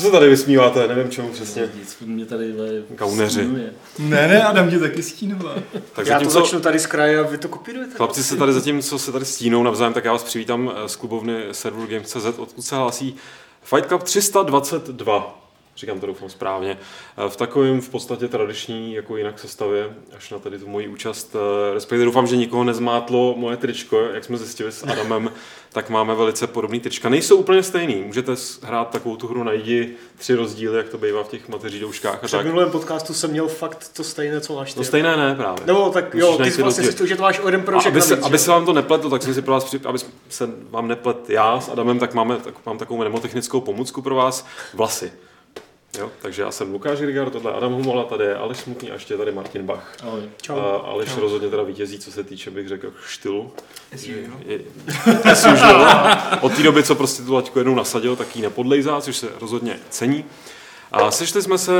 Co se tady vysmíváte? Nevím čemu přesně. Nic, mě tady. Gauneři. stínuje. Ne, ne, Adam tě taky stínová. Tak Já to zatímco začnu tady z kraje a vy to kopírujete. chlapci se tady zatím, co se tady stínou navzájem, tak já vás přivítám eh, z klubovny serveru Games.cz, odkud se hlásí Fight Club 322. Říkám to doufám správně. Eh, V takovém v podstatě tradiční, jako jinak sestavě, až na tady tu moji účast. eh, Respektive doufám, že nikoho nezmátlo moje tričko, jak jsme zjistili s Adamem, tak máme velice podobný trička. Nejsou úplně stejný. Můžete hrát takovou tu hru najdi tři rozdíly, jak to bývá v těch mateří douškách a Před tak. minulém podcastu jsem měl fakt to stejné, co máš ty. To stejné ne právě. No, tak Musíš jo, ty vlastně rozdíly. zjistil, že to máš o jeden prošek aby se, aby se vám to nepletlo, tak jsem si pro vás, aby se vám neplet já s Adamem, tak máme tak, mám takovou mnemotechnickou pomůcku pro vás, vlasy. Jo? Takže já jsem Lukáš Grigar, tohle Adam Humola, tady je Aleš Smutný a ještě je tady Martin Bach. Ahoj. Čau. A Aleš rozhodně teda vítězí, co se týče, bych řekl, stylu. Usual. Od té doby, co prostě tu laťku jednou nasadil, tak ji nepodlejzá, což se rozhodně cení. A sešli jsme se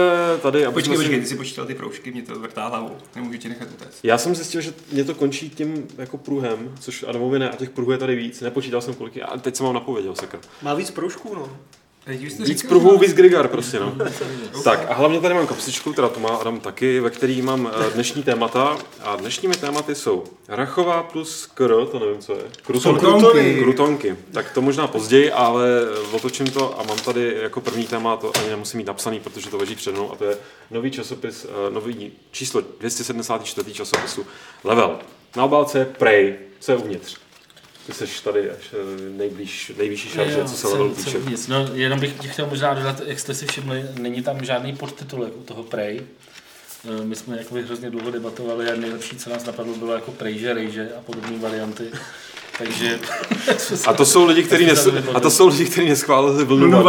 tady, aby Počkej, jsme počkej, si... ty si počítal ty proužky, mě to zvrtá hlavou. Nemůžu tě nechat utéct. Já jsem zjistil, že mě to končí tím jako pruhem, což Adamovi ne, a těch pruhů je tady víc. Nepočítal jsem kolik, ale teď jsem vám napověděl, sakra. Má víc proužků, no. Víc pruhů, víc Grigar prostě, no. Tak a hlavně tady mám kapsičku, teda to má Adam taky, ve který mám eh, dnešní témata. A dnešními tématy jsou Rachová plus Kr, to nevím, co je. Krutonky. Krutonky. Krutonky. Tak to možná později, ale otočím to a mám tady jako první téma, to ani nemusím mít napsaný, protože to leží před mnou, a to je nový časopis, eh, nový číslo 274. časopisu Level. Na obálce Prey, co je uvnitř. Ty jsi tady až eh, nejblíž, nejvyšší šarže, co se level týče. Nic. No, jenom bych ti chtěl možná dodat, jak jste si všimli, není tam žádný podtitulek u toho Prey. Eh, My jsme jakoby hrozně dlouho debatovali a nejlepší, co nás napadlo, bylo jako Prejže, Rejže a podobné varianty. Takže... A to jsou lidi, kteří nes, a to jsou lidi, kteří neschválili vlnu. No.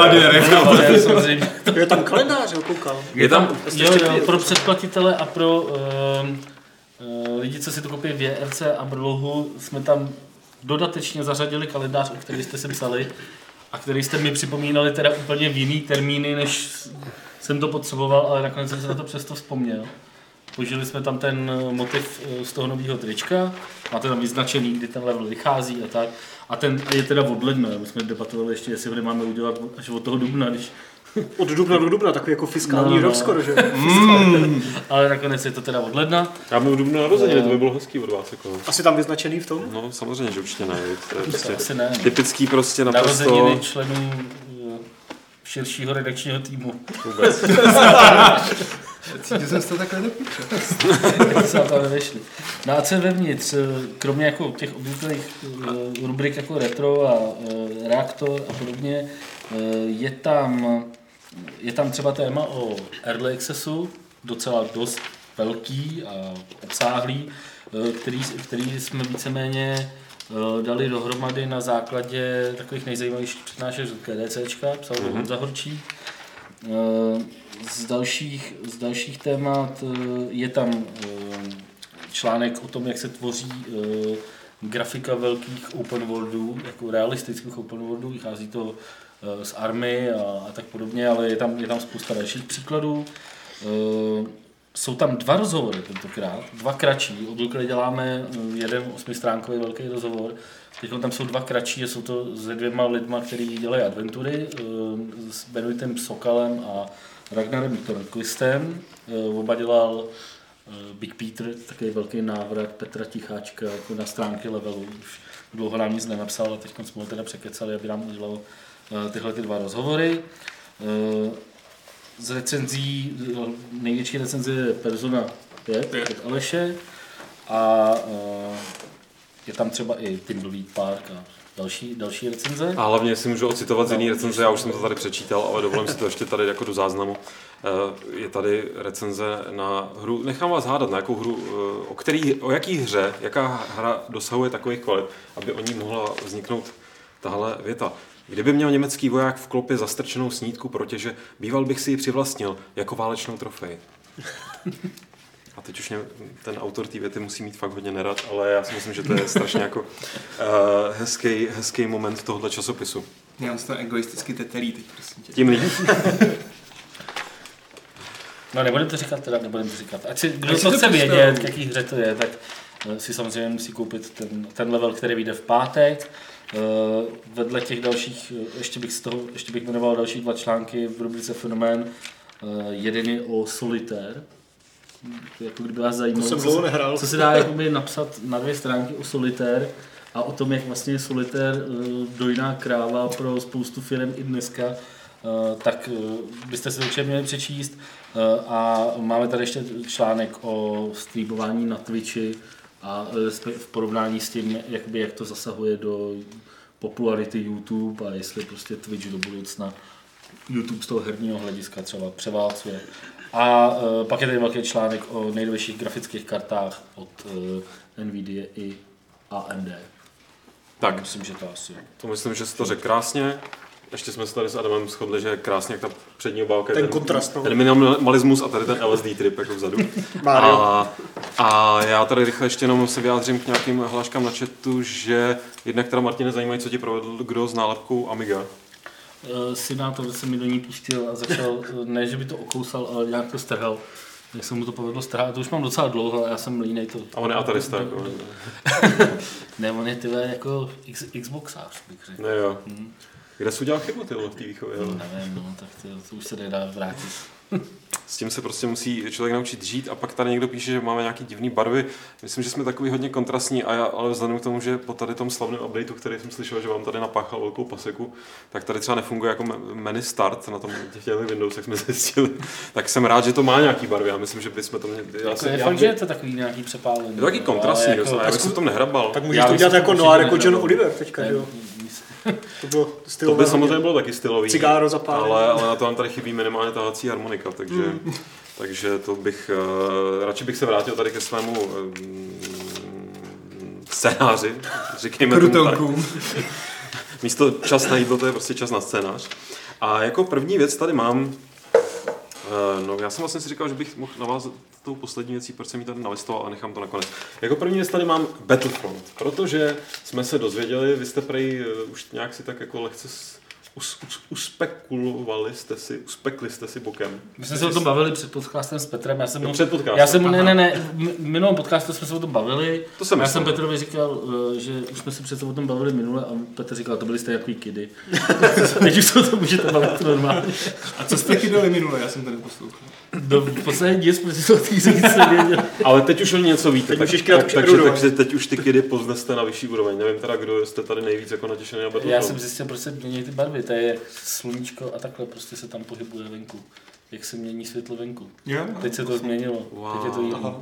Je tam kalendář, jo, koukal. Je tam, Jo, jo, pro předplatitele a pro uh, uh, lidi, co si to koupí v JRC a Brlohu, jsme tam dodatečně zařadili kalendář, o který jste si psali a který jste mi připomínali teda úplně v jiný termíny, než jsem to potřeboval, ale nakonec jsem se na to přesto vzpomněl. Použili jsme tam ten eh, motiv eh, z toho nového trička, máte tam vyznačený, kdy ten level vychází a tak. A ten je teda od ledna, my jsme debatovali ještě, jestli ho nemáme udělat až od toho dubna, když Od dubna do dubna, takový jako fiskální No, no. rok skoro, že? ale nakonec je to teda od ledna. já mám v dubnu narozeniny, to by bylo hezký od vás. Jako. Asi tam vyznačený v tom? No samozřejmě, že určitě ne. To je prostě Asi ne. typický prostě naprosto Narozeniny členů eh, širšího redakčního týmu. vůbec. Cítil jsem se to takhle do piče. Tak se na to nevešli. No a co je vevnitř? Eh, Kromě jako těch obvyklých eh, rubrik jako retro a reaktor a podobně, je tam, je tam třeba téma o Early Accessu, docela dost velký a obsáhlý, eh, který, který jsme víceméně eh, dali dohromady na základě takových nejzajímavějších přednášek z KDCčka, psal to Honza Horčík. Eh, Z dalších, z dalších témat je tam článek o tom, jak se tvoří grafika velkých open worldů, jako realistických open worldů, vychází to z Army a, a tak podobně, ale je tam, je tam spousta dalších příkladů. Eh, Jsou tam dva rozhovory tentokrát, dva kratší. Obvykle děláme eh, jeden osmistránkový velký rozhovor. Teď tam jsou dva kratší, a jsou to se dvěma lidma, kteří dělají adventury, eh, s Benoitem Sokalem a Ragnarem Tornquistem. Eh, Oba dělal eh, Big Peter, takový velký návrat Petra Ticháčka jako na stránky levelu. Už dlouho nám nic nenapsal a teď jsme ho teda překecali, aby nám udělal eh, tyhle ty dva rozhovory. Eh, Z recenzí, eh, největší recenze je Persona 5 Pět. od Aleše a eh, je tam třeba i Timbleweed Park a další, další recenze. A hlavně si můžu ocitovat z jiný recenze, já už jsem to tady přečítal, ale dovolím si to ještě tady jako do záznamu. Eh, Je tady recenze na hru, nechám vás hádat, na jakou hru, eh, o, který, o jaký hře, jaká hra dosahuje takových kvalit, aby o ní mohla vzniknout tahle věta. Kdyby měl německý voják v klopě zastrčenou snídku protěže, býval bych si ji přivlastnil jako válečnou trofej. A teď už mě, ten autor té věty musí mít fakt hodně nerad, ale já si myslím, že to je strašně jako uh, hezký, hezký moment tohohle časopisu. Já jsem to egoisticky tetelí teď, prosím tě. Tím líp. No nebudem to říkat teda, nebudem to říkat. Ať si, kdo Ať to chce vědět, jaký hře to je, tak eh, si samozřejmě musí koupit ten, ten level, který vyjde v pátek. Eh, vedle těch dalších, eh, ještě bych, z toho, ještě bych jmenoval další dva články v rubrice Fenomén. Eh, jeden je o solitér, jako kdyby vás zajímalo, To jsem co nehrál. co se dá jakoby napsat na dvě stránky o solitér a o tom, jak vlastně solitér dojná kráva pro spoustu firm i dneska, tak byste se to určitě měli přečíst. A máme tady ještě článek o streamování na Twitchi a v porovnání s tím, jakoby, jak to zasahuje do popularity YouTube a jestli prostě Twitch do budoucna YouTube z toho herního hlediska třeba převálcuje. A e, pak je tady velký článek o nejnovějších grafických kartách od e, Nvidia i AMD. Tak, Myslím, že to asi. to myslím, že jsi to řekl krásně. Ještě jsme se tady s Adamem shodli, že je krásně, jak ta přední obálka je Ten kontrast. Ten minimalismus a tady ten LSD trip jako vzadu. A, a já tady rychle ještě jenom se vyjádřím k nějakým hláškám na chatu, že jednak teda Martine zajímají, co ti provedl kdo s nálepkou Amiga. E, Synátor se mi do ní pustil a začal, e, ne, že by to okousal, ale nějak to strhal. Jak se mu to povedlo strhat, to už mám docela dlouho, ale já jsem línej to. A on je atarista, jako. Ne, on je tyhle jako X, Xboxář, bych řekl. Ne jo. Kde jsi udělal chybu ty v té výchově? Nevím, no, tak to, to už se nedá vrátit. S tím se prostě musí člověk naučit žít a pak tady někdo píše, že máme nějaký divný barvy. Myslím, že jsme takový hodně kontrastní, a já, ale vzhledem k tomu, že po tady tom slavném updateu, který jsem slyšel, že vám tady napáchal velkou paseku, tak tady třeba nefunguje jako me- menu start na tom těch těch Windows, jak jsme zjistili. tak jsem rád, že to má nějaký barvy. Já myslím, že bychom to měli. Já Jako je fakt, by- že je to takový nějaký přepálený. je to taky no, kontrastní, jako, já bych se v tom nehrabal. Tak můžeš Já to dělat jako noir, jako. John Oliver teďka, jo? To bylo To by samozřejmě bylo taky stylový. Cigáro zapálené. ale, ale na to nám tady chybí minimálně tahací harmonika, takže, Hmm. takže to bych, uh, radši bych se vrátil tady ke svému um, scénáři, říkejme tomu tak. Místo čas na jídlo, to je prostě čas na scénář. A jako první věc tady mám, uh, no já jsem vlastně si říkal, že bych mohl navázat tou poslední věcí, proč jsem ji tady nalistoval a nechám to nakonec. Jako první věc tady mám Battlefront, protože jsme se dozvěděli, vy jste prej uh, už nějak si tak jako lehce s- us, us, uspekulovali jste si, uspekli jste si bokem. My jsme se o tom bavili před podcastem s Petrem. Já jsem No, před podcastem. Já jsem mu, ne, ne, ne, v minulém podcastu jsme se o tom bavili. To jsem já jsem Petrovi říkal, eh, že už jsme si přece o tom bavili minule a Petr říkal, to byli jste jaký kidy. Teď už se o tom můžete bavit normálně. A co jste chyběli minule, já jsem to neposlouchal. No, v podstatě nic, protože to ty říct nevěděl. Ale teď už o něco víte, Teď tak, krát tak, už takže, takže teď už ty kidy pozneste na vyšší úroveň. Nevím teda, kdo jste tady nejvíc jako natěšený na Battlefront. Já jsem zjistil, proč se mění ty barvy. To je sluníčko a takhle prostě se tam pohybuje venku. Jak se mění světlo venku. Jo? Teď se to změnilo. Wow. Teď je to jiný.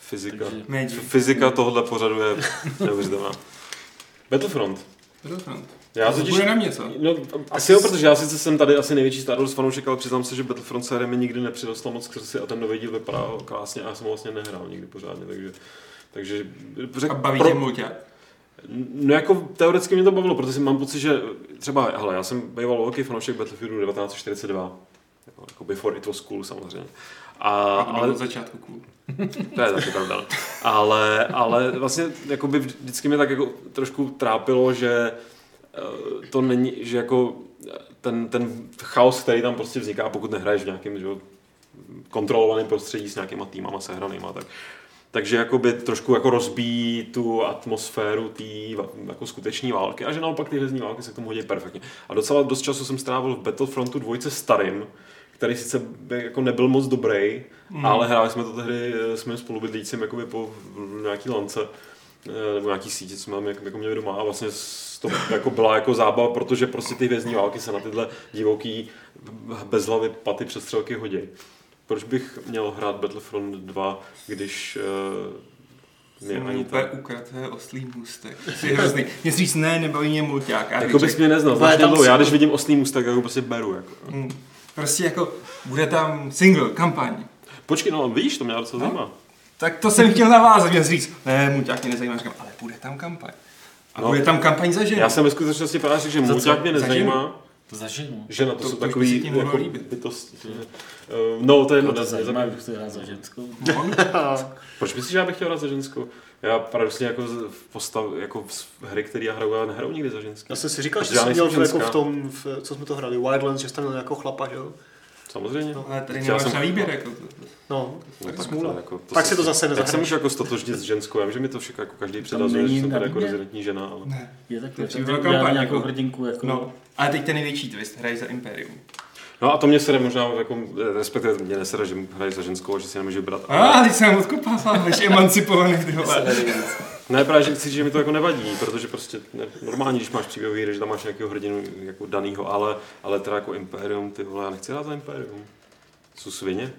Fyzika. Takže-. Fyzika tohohle pořadu je neuvěřitelná. Battlefront. Battlefront. Já To totiž... bude na mě, co? No, asi jo, protože já sice jsem tady asi největší Star Wars fanoušek, ale přiznám se, že Battlefront série mi nikdy nepřirostla moc k srdci a ten nový díl vypadá krásně a já jsem ho vlastně nehrál nikdy pořádně, takže... Takže řek, A baví tě mulťák? No jako teoreticky mě to bavilo, protože mám pocit, že třeba, hele, já jsem býval velký fanoušek Battlefieldu 1942, jako, jako before it was cool samozřejmě. A, A to bylo ale od začátku cool. to je taky pravda. Ale, ale vlastně jakoby vždycky mě tak jako trošku trápilo, že to není, že jako eh, ten, ten chaos, který tam prostě vzniká, pokud nehraješ v nějakém že, kontrolovaném prostředí s nějakýma týmama sehranýma, tak takže jakoby trošku jako rozbíjí tu atmosféru té jako skuteční války a že naopak ty hvězdní války se k tomu hodí perfektně. A docela dost času jsem strávil v Battlefrontu dvojce starým, který sice jako nebyl moc dobrý, mm. ale hráli jsme to tehdy eh, s mým spolubydlícím jakoby po nějaký lance eh, nebo nějaký sítě, co máme jako, jako měli doma a vlastně to jako byla jako zábava, protože prostě ty hvězdní války se na tyhle divoký bezhlavy paty přestřelky hodí. Proč bych měl hrát Battlefront 2, když uh, mě Jsem ani úplně to... ukradl oslý můstek. Hrozný. Mě říct ne, nebaví mě mulťák. Jako bych bys mě neznal, tam dlouho. Já když vidím oslý můstek, tak ho prostě beru. Jako. hm, Prostě jako, bude tam single, kampaň. Počkej, no vidíš, to mě docela No. zajímá. Tak to jsem chtěl navázat, měl říct, ne, mulťák mě nezajímá, říkám, ale bude tam kampaň. A No. bude tam kampaň za ženu. Já jsem ve skutečnosti právě řekl, že mulťák mě Za nezajímá. Za ženu. Žena, to, To- jsou takový jako líbit. bytosti. že- Eh, No, to je jedno. To zajímá, bych chtěl hrát za ženskou. Proč myslíš, že já bych chtěl hrát za ženskou? Já paradoxně jako z- v postav, jako v hry, které já hraju, já nehraju nikdy za ženský. Já jsem si říkal, Protože že jsi měl jako v tom, v, co jsme to hrali, Wildlands, že jsi tam měl jako chlapa, že jo? Samozřejmě. Ale tady nemáš jsem- na výběr, jako to. No, No, tak tak smůla. to jako- Pak si to zase Tak se můžu jako stotožnit s ženskou, já vím, že mi to všechno jako každý předazuje, že jsem tady jako rezidentní žena, ale... Ne. Je takhle, To tak je udělat kampaň, nějakou jako- hrdinku, jako... No, ale teď ten největší twist, hraješ za Imperium. No a to mě sere možná, jako, respektive mě nesere, že hraje za ženskou a že si nemůže vybrat. A ah, teď jsem odkopával, než emancipovaný, ty vole. Ne, právě, že chci, že mi to jako nevadí, protože prostě ne, normálně, když máš příběhový hry, že tam máš nějakého hrdinu jako danýho, ale, ale teda jako Imperium, ty vole, já nechci hrát za Imperium. Jsou svině?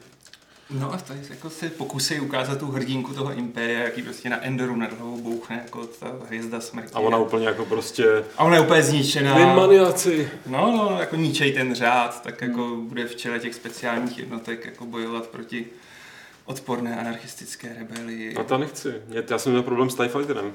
No a tady jako se pokusí ukázat tu hrdinku toho Imperia, jaký prostě na Endoru nad hlavou bouchne jako ta hvězda smrti. A ona úplně jako prostě... a ona je úplně zničená. Vy maniaci! No, no, jako ničej ten řád, tak jako bude v čele těch speciálních jednotek jako bojovat proti odporné anarchistické rebelii. A to nechci. Je- Já jsem měl problém s TIE Fighterem.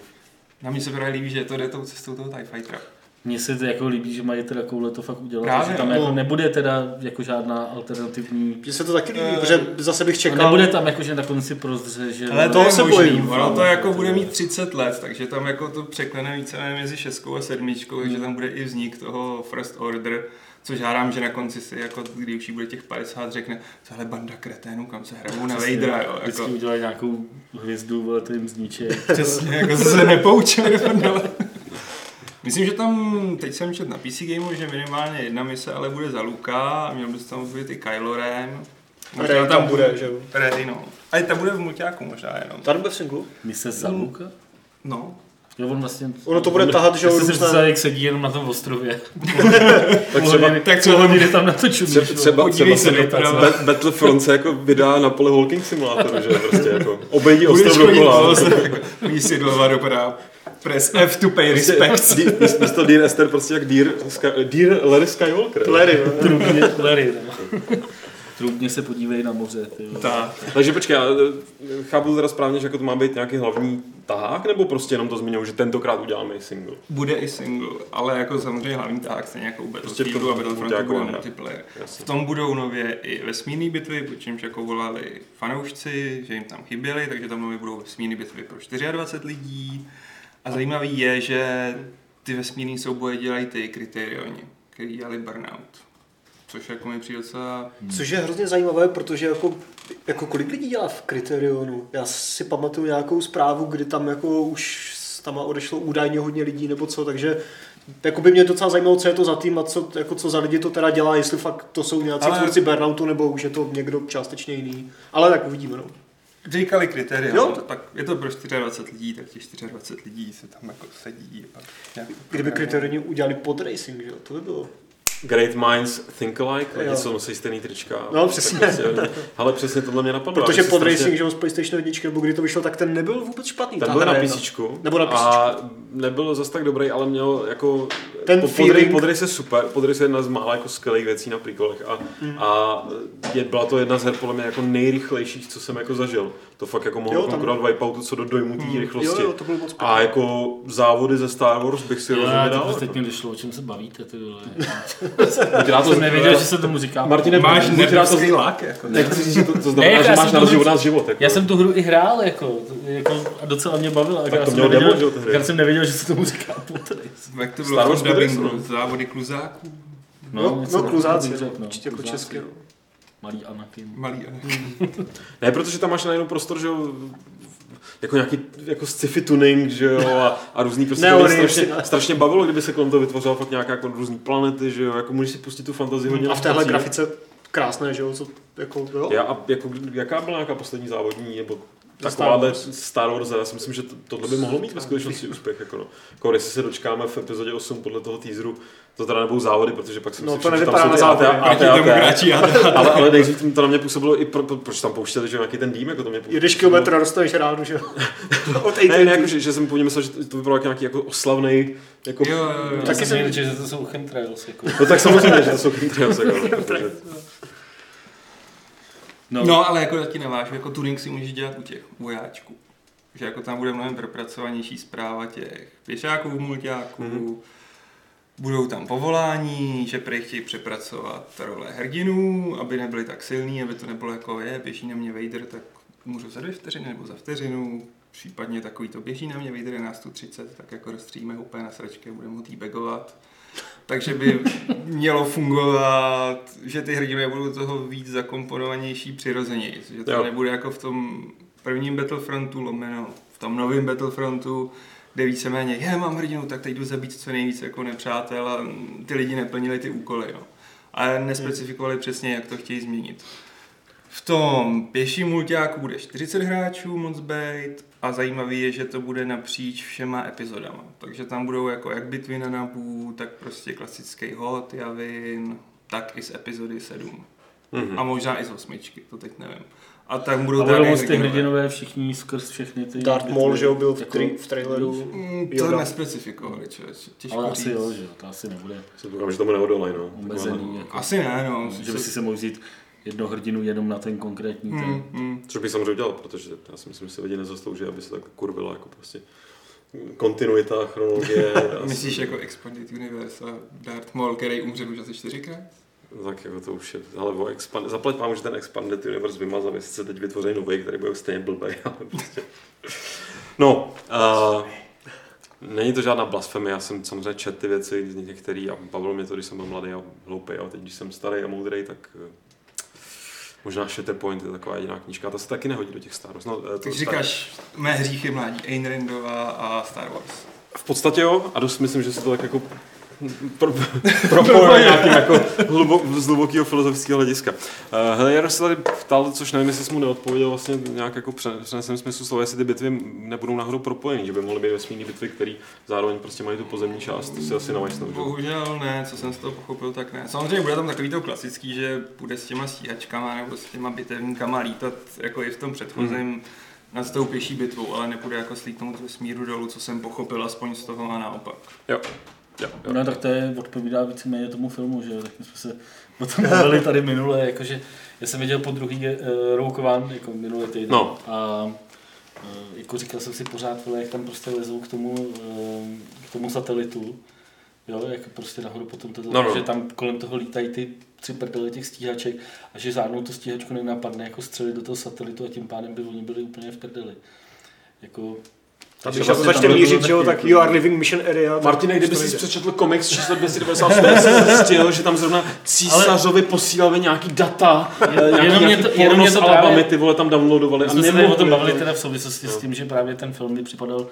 Na mě se právě líbí, že to jde tou cestou toho TIE Fightera. Mně se to jako líbí, že mají teda koule to fakt udělat, Právě, že tam no. jako nebude teda jako žádná alternativní... Mně se to taky líbí, Eh, protože zase bych A čekal... nebude tam jako, že na konci prozře, že... Ale to toho se možný, bojím. ono to jako To- bude mít 30 let, takže tam jako to překlene víceméně mezi šestkou a sedmičkou, takže tam bude i vznik toho First Order, což hádám, že na konci si, jako, když už jí bude těch 50, řekne, tohle banda kreténů, kam se hrajou na Vadera, jo, Vždycky jako, udělají nějakou hvězdu, vole, to jim zničí. přesně, jako se nepoučili. Myslím, že tam, teď jsem četl na PC Gameu, že minimálně jedna mise ale bude za Luka, a měl bys tam být i Kylo Ren. Rey tam bude, že jo. Rey, no. A ta bude v multiáku možná jenom. Tady bude v singlu. Mise za Luka? No. Jo, on vlastně... Ono to bude tahat, že jo, různé- představil, jak sedí jenom na tom ostrově. Tak třeba, tak co hodiny tam na to čumíš. Tře- třeba, Podívej třeba se se. Bat- Battlefront se jako vydá na pole Walking Simulátoru, že prostě jako obejdi ostrov chodit po dokola. ostrovu, Budeš si doleva doprava. Press F to pay Prostě, respects. Dí- místo- místo Dear Esther prostě jak Dear, Dear Larry Skywalker. Larry. Trubně, Larry, no. Trubně se podívej na moře. Tak. Takže počkej, já eh, chápu teda správně, že jako to má být nějaký hlavní tahák, nebo prostě jenom to zmiňují, že tentokrát uděláme i single? Bude i single, ale jako samozřejmě hlavní tak stejně jako u Battlefieldu to a Battlefrontu multiáková bude multiplayer. Jasně. V tom budou nově i vesmírné bitvy, po čemž jako volali fanoušci, že jim tam chyběly, takže tam nově budou vesmírné bitvy pro 24 lidí. A zajímavý je, že ty vesmírné souboje dělají ty kritérioni, který dělali Burnout. Což jako mi přijde docela... Což je hrozně zajímavé, protože jako, jako kolik lidí dělá v Kriterionu? Já si pamatuju nějakou zprávu, kdy tam jako už tam odešlo údajně hodně lidí nebo co, takže jako by mě docela zajímalo, co je to za tým a co, jako co za lidi to teda dělá, jestli fakt to jsou nějací Ale- Ale... tvůrci Burnoutu nebo už je to někdo částečně jiný. Ale tak uvidíme, no. Říkali kritéria, Jo. no, tak je to pro 24 lidí, tak těch 24 lidí se tam jako sedí. A nějak Kdyby Kriterioni udělali pod racing, že jo, to by bylo. Great minds think alike, lidi, co nosí stejný trička. No, přesně. Prostě, ale přesně tohle mě napadlo. Protože pod strašně- racing, že jo, z PlayStation 1, nebo kdy to vyšlo, tak ten nebyl vůbec špatný. Ten byl na PC. Nebo na PC. A nebyl zas tak dobrý, ale měl jako... Ten po- feeling- Podry, podry se super, podry se jedna z mála jako skvělých věcí na prequelech a, Hmm. a je, byla to jedna z her podle mě jako nejrychlejších, co jsem jako zažil. To fakt jako mohlo tam- konkurovat Wipeoutu co do dojmu té rychlosti. Jo, jo, to bylo moc A jako závody ze Star Wars bych si Jo, rozhodně já to dal. teď jako. mi došlo, o čem se bavíte, ty vole. Já to jsem nevěděl, že se tomu říká. Martine, Máš nerdovský lák, jako. Nechci říct, že to, to Ne, znamená, jako že já máš jsem na tu rozdíl od hru- nás život. Jako. Já jsem tu hru i hrál, jako, jako a docela mě bavila. Tak já to jsem mělo nevěděl, demo, že? Já jsem nevěděl, že se tomu říká. Jak to Star bylo v Wars závody kluzáků, No, něco no kluzáci, no, no, určitě jako kluzáci. Malý Anakin. malý a Ne, protože tam máš najednou prostor, že jo, jako nějaký jako sci-fi tuning, že jo, a, a různý prostě Ne, oni strašně, si- strašně bavilo, kdyby se kolem toho vytvořila fakt nějaká jako různý planety, že jo, jako můžeš si pustit tu fantazii hodně. A v téhle grafice krásné, že jo, co, jako, jo. Já, a jako, jaká byla nějaká poslední závodní, nebo takováhle Wars. Star Wars, já si myslím, že to, tohle by mohlo mít ve skutečnosti úspěch. Jako no. Jako, jestli se dočkáme v epizodě 8 podle toho teaseru, to teda nebudou závody, protože pak si No, myslím, to že tam nevypadá jsou na ty závody. Ale, ale nejdřív to na mě působilo i pro, pro, proč tam pouštěli, že nějaký ten dým, jako to mě působilo. Jedeš kilometr a dostaneš rádu, že jo. Ne, ne, jako, že, že jsem původně myslel, že to vypadalo jako nějaký jako oslavný, jako, Jo, jo, jo. Taky jsem jsem- že to jsou chemtrails. Jako. no tak samozřejmě, že to jsou chemtrails, jako, no, No, ale jako já ti navážu, jako tuning si můžeš dělat u těch vojáčků. Že jako tam bude mnohem propracovanější zpráva těch pěšáků, mulťáků, Mhm. budou tam povolání, že prej chtějí přepracovat role hrdinů, aby nebyli tak silní, aby to nebylo jako je, běží na mě Vader, tak můžu za dvě vteřiny nebo za vteřinu, případně takový to běží na mě Vader je nás tu 30, tak jako rozstříme úplně na sračky a budeme ho týbegovat. Takže by mělo fungovat, že ty hrdinové budou toho víc zakomponovanější přirozeněji, že to Jo. nebude jako v tom prvním Battlefrontu lomeno, v tom novém Battlefrontu, kde víceméně, je, mám hrdinu, tak teď jdu zabít co nejvíc jako nepřátel a ty lidi neplnili ty úkoly, no. Ale nespecifikovali přesně, jak to chtějí změnit. V tom pěším multiáku bude 40 hráčů moc být a zajímavý je, že to bude napříč všema epizodama. Takže tam budou jako jak bitvy na Nabu, tak prostě klasický hod, Javin, tak i z epizody 7. Mhm. A možná i z osmičky, to teď nevím. A tak budou moc ty hrdinové. hrdinové všichni skrz všechny ty... Darth Maul, že byl v, Jako- tri- v traileru. Mm, to nespecifikovali, člověče. Těžko Ale asi říct. jo, že jo, to asi nebude Si doufám, že tomu neodolej, no. omezený. Jako, Asi ne, no. že by si se mohl vzít jedno hrdinu jenom na ten konkrétní ten. Hmm, hmm. Což bych samozřejmě udělal, protože já si myslím, že se lidi nezaslouží, aby se tak kurvila jako prostě kontinuita, chronologie. a- Myslíš jako Expanded Universe a Darth Maul, který umřel už asi čtyřikrát? Tak jako to už je, ale o expand, zaplať vám, že ten Expanded Universe vymazal, jestli se teď vytvoří nový, který bude stejně blbej, ale prostě. No, uh, není to žádná blasfemie, já jsem samozřejmě četl ty věci, některé a bavilo mě to, když jsem byl mladý a hloupý, a teď, když jsem starý a moudrý, tak možná Shatterpoint je taková jediná knížka, ta se taky nehodí do těch Star Wars. No, eh, to Star- říkáš mé hříchy mládí Ayn Randová a Star Wars. V podstatě jo, a dost myslím, že se to tak jako pro, propojuje nějakým jako hlubok, z hlubokého filozofického hlediska. Uh, hele, Jaro se tady ptal, což nevím, jestli jsi mu neodpověděl vlastně nějak jako pře- přenesem smyslu slova, jestli ty bitvy nebudou náhodou propojený, že by mohly být vesmírné bitvy, které zároveň prostě mají tu pozemní část, to si asi navajsnou, že? Bohužel ne, co jsem z toho pochopil, tak ne. Samozřejmě bude tam takový to klasický, že bude s těma stíhačkama nebo s těma bitevníkama lítat, jako i v tom předchozím hmm. nad tou pěší bitvou, ale nepůjde jako slítnout z vesmíru dolů, co jsem pochopil aspoň z toho a naopak. Jo. Jo, jo. No tak to je, odpovídá víceméně tomu filmu, že jo, tak my jsme se o tom mluvili tady minule, jakože já jsem viděl po druhý uh, Rogue One, jako minulý týden No. a uh, jako říkal jsem si pořád, vole, jak tam prostě lezou k tomu, uh, k tomu satelitu, jo, jak prostě nahoru potom to, No, no. že tam kolem toho lítají ty tři prdele těch stíhaček a že žádnou tu stíhačku nenapadne jako střelit do toho satelitu a tím pádem by oni byli úplně v prdeli. Jako, A takže když vlastně začne tam mířit, že jo, tak jako- you are living mission area. Martine, kdyby to si přečetl komiks číslo 298, tak jsi zjistil, že tam zrovna císařovi posílali nějaký data, nějaký, jenom mě nějaký to- jenom porno to Alabamy, ty vole tam downloadovali My a jsme se o tom bavili teda v souvislosti No. s tím, že právě ten film mi připadal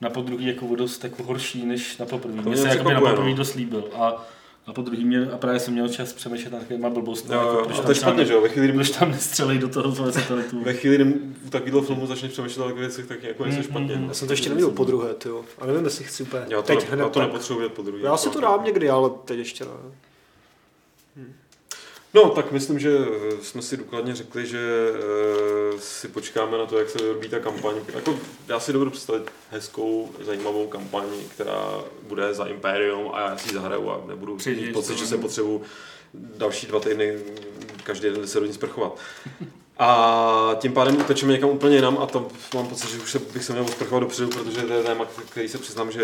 na podruhý jako dost jako horší než na poprvý. To Mně mě se jako na poprvý no. dost líbil. A na podruhý mě, a právě jsem měl čas přemýšlet nad takovýma blbostmi. Jako, a to je špatně, že jo, ve chvíli, kdy Proč tam nestřelej do toho toho satelitu? Ve chvíli, kdy u takového filmu začneš přemýšlet o takových věcech, tak jako něco Mm, špatně. mm, Já jsem to ještě neviděl po druhé, ty jo. A nevím, jestli chci úplně. Já to, teď ne, hned já to nepotřebuji po druhý. Já si to dám někdy, ale teď ještě ne. No, tak myslím, že eh, jsme si důkladně řekli, že eh, si počkáme na to, jak se vyrobí ta kampaň. Jako, já si dovedu představit hezkou, zajímavou kampaň, která bude za Imperium a já si ji zahraju a nebudu mít pocit, že se potřebuju další dva týdny každý den se do ní sprchovat. A tím pádem utečeme někam úplně jinam a tam mám pocit, že už se, bych se měl sprchovat dopředu, protože to je téma, který se přiznám, že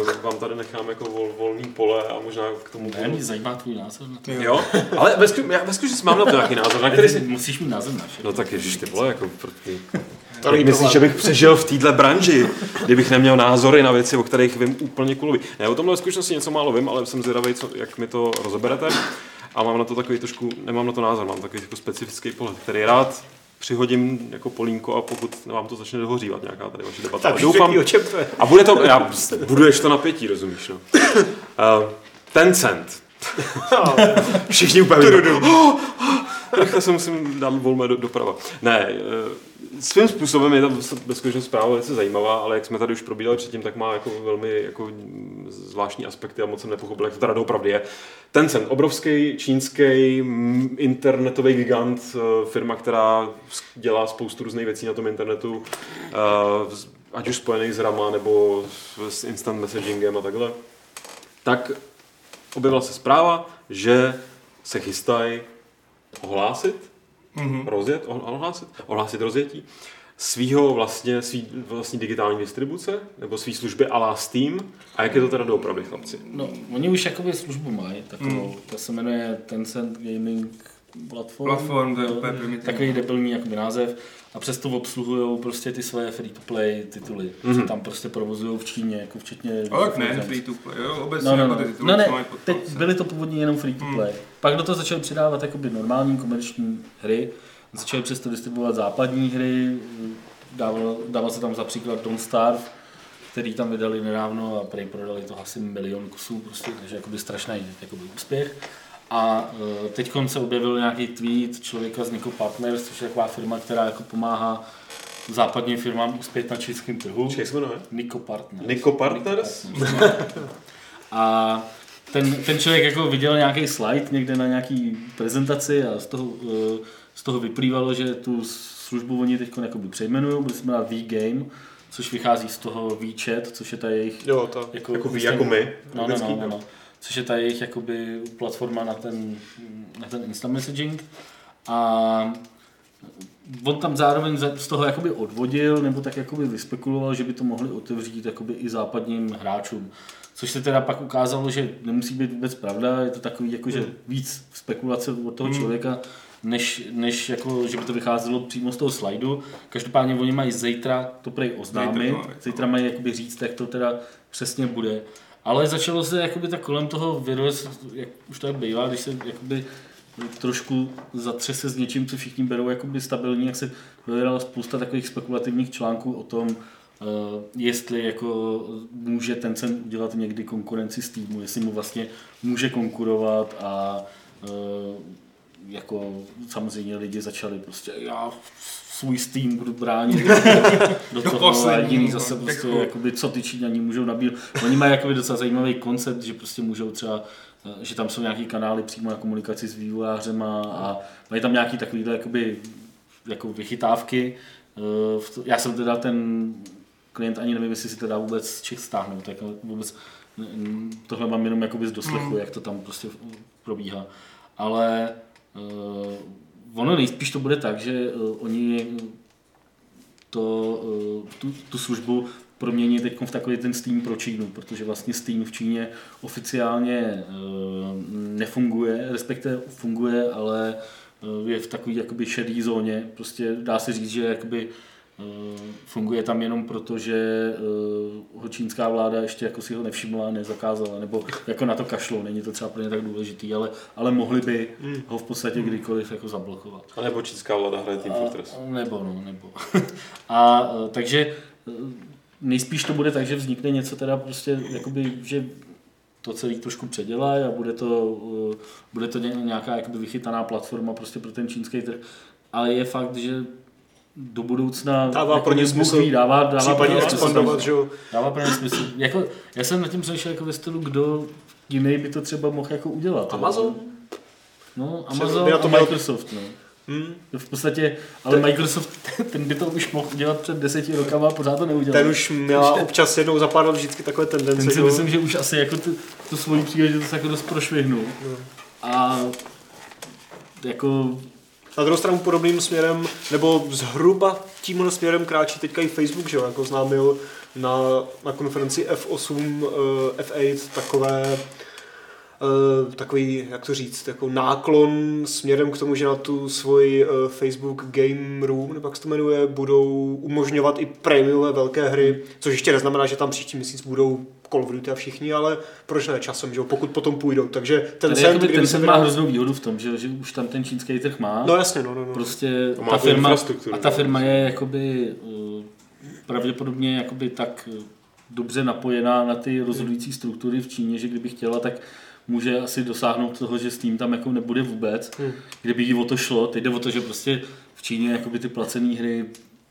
uh, vám tady nechám jako vol, volný pole a možná k tomu Ne, mě zajímá tvůj názor na to. Jo, ale ve, sku, já ve skutečnosti mám na to nějaký názor, na který si... Musíš mít názor na všechno. No tak ježiš, ty vole, jako proti... To myslíš, problém. že bych přežil v téhle branži, kdybych neměl názory na věci, o kterých vím úplně kulový. Ne, o tomhle ve skutečnosti něco málo vím, ale jsem zvědavý, co, jak mi to rozeberete. A mám na to takový trošku, nemám na to názor, mám takový jako specifický pohled, který rád přihodím jako polínko a pokud vám to začne dohořívat nějaká tady vaše debata. Tak doufám, o čem to je? a bude to, já buduješ to napětí, rozumíš, no. Uh, Tencent. Všichni úplně Rychle se musím dát volme do, doprava. Ne, eh, svým způsobem je ta bezkonečná zpráva velice zajímavá, ale jak jsme tady už probírali předtím, tak má jako velmi jako zvláštní aspekty a moc jsem nepochopil, jak to teda doopravdy je. Tencent, obrovský čínský mm, internetový gigant, eh, firma, která dělá spoustu různých věcí na tom internetu, eh, ať už spojených s RAMA nebo s instant messagingem a takhle, tak objevila se zpráva, že se chystají ohlásit, Mhm. rozjet, oh- ohlásit, ohlásit rozjetí svýho vlastně, svý vlastní digitální distribuce, nebo svý služby a la Steam. A jak je to teda doopravdy, chlapci? No, oni už jakoby službu mají takovou, to se jmenuje Tencent Gaming platform. Platform, to je úplně primitivní. Takový debilní jakoby název. A přesto obsluhují prostě ty svoje free-to-play tituly, mm-hmm. co tam prostě provozují v Číně, jako včetně... Ale tak ne, Legends. free to play, jo, obecně No, no, jako no. ty tituly, no ne, teď byly to původně jenom free to play. Hmm. Pak do toho začali přidávat jakoby normální komerční hry, začali přesto distribuovat západní hry, dával, dával se tam za příklad Don't Starve, který tam vydali nedávno a prej prodali to asi milion kusů, prostě, takže jakoby strašný jakoby úspěch. A teď se objevil nějaký tweet člověka z Nico Partners, což je taková firma, která jako pomáhá západním firmám uspět na českém trhu. Jak se jmenuje? Nico Partners. Nico Partners? A ten, ten člověk jako viděl nějaký slide někde na nějaký prezentaci a z toho, eh, z toho vyplývalo, že tu službu oni teď přejmenují, bude se jmenovat V-Game, což vychází z toho WeChat, což je ta jejich... Jo, to. Jako ví, jako my. No, no, no, no, no. Což je ta jejich jakoby platforma na ten, na ten instant messaging. A on tam zároveň z toho jakoby odvodil, nebo tak jakoby vyspekuloval, že by to mohli otevřít jakoby i západním hráčům. Což se teda pak ukázalo, že nemusí být vůbec pravda, je to takový jakože víc spekulace od toho člověka, než, než jako, že by to vycházelo přímo z toho slajdu. Každopádně oni mají zítra to prej oznámit, Zítra, zítra mají jakoby říct, jak to teda přesně bude. Ale začalo se jakoby tak kolem toho vyrůst, jak už to tak bývá, když se jakoby trošku zatřese s něčím, co všichni berou jakoby stabilní, jak se dojela spousta takových spekulativních článků o tom, eh, jestli jako může Tencent udělat někdy konkurenci s týmu, jestli mu vlastně může konkurovat a eh, jako samozřejmě lidi začali prostě já svůj Steam budu bránit do toho a jiný zase prostě jako- jakoby, co ty Číňani můžou nabírat. Oni mají jakoby docela zajímavý koncept, že prostě můžou třeba eh, že tam jsou nějaký kanály přímo na komunikaci s vývojářema a mají tam nějaký takovýhle jakoby, jako vychytávky. Eh, Já jsem teda ten klient ani nevím, jestli si to dá vůbec Čech stáhnout, tak vůbec n- tohle mám jenom jakoby z doslechu, jak to tam prostě probíhá. Ale uh, ono nejspíš to bude tak, že uh, oni to, uh, tu, tu službu promění teď v takový ten Steam pro Čínu, protože vlastně Steam v Číně oficiálně uh, nefunguje, respektive funguje, ale je v takové jakoby zóně. Prostě dá se říct, že jakoby uh, funguje tam jenom proto, že uh, ho čínská vláda ještě jako si ho nevšimla, nezakázala, nebo jako na to kašlou, není to třeba pro ně tak důležitý, ale, ale mohli by ho v podstatě kdykoliv jako zablokovat. A nebo čínská vláda hraje Team Fortress. A, nebo, no, nebo. a e, takže nejspíš to bude tak, že vznikne něco teda prostě, jakoby, že to celý trošku předělá a bude to, bude to ně- nějaká jakoby vychytaná platforma prostě pro ten čínský trh. Ale je fakt, že do budoucna Dává jako pro ně smysl ví, dává, dává Případně pro ně smysl. expandovat, že jo. Dává pro ně smysl. Jako, já jsem nad tím přemýšlel jako ve stylu, kdo jiný by to třeba mohl jako udělat. Amazon? No, Třeba Amazon by na a to měl- Microsoft. No. Hmm. V podstatě, ale Microsoft, ten by to už mohl udělat před deseti rokama a pořád to neudělal. Ten už měla občas jednou za pár let vždycky takové tendence. ten si jo. myslím, že už asi jako tu, tu svoji příležitost jako dost prošvihnul. A jako Na druhou stranu podobným směrem, nebo zhruba tímhle směrem kráčí teďka i Facebook, že jo, jako známil na, na konferenci F8, eh, F8 takové eh, takový, jak to říct, jako náklon směrem k tomu, že na tu svoji eh, Facebook Game Room, nebo jak se to jmenuje, budou umožňovat i prémiové velké hry, což ještě neznamená, že tam příští měsíc budou Call of Duty a všichni, ale proč ne časem, že jo, pokud potom půjdou. Takže ten tady cent, ten se sen má vydal- hroznou výhodu v tom, že, že už tam ten čínský trh má. No jasně, no, no, no. Prostě A má ta tu firma, a ta no. firma je jakoby uh, pravděpodobně jakoby tak uh, dobře napojená na ty rozhodující struktury v Číně, že kdyby chtěla, tak může asi dosáhnout toho, že s tím tam jako nebude vůbec. Hmm. Kdyby jí o to šlo, teď jde o to, že prostě v Číně jakoby ty placené hry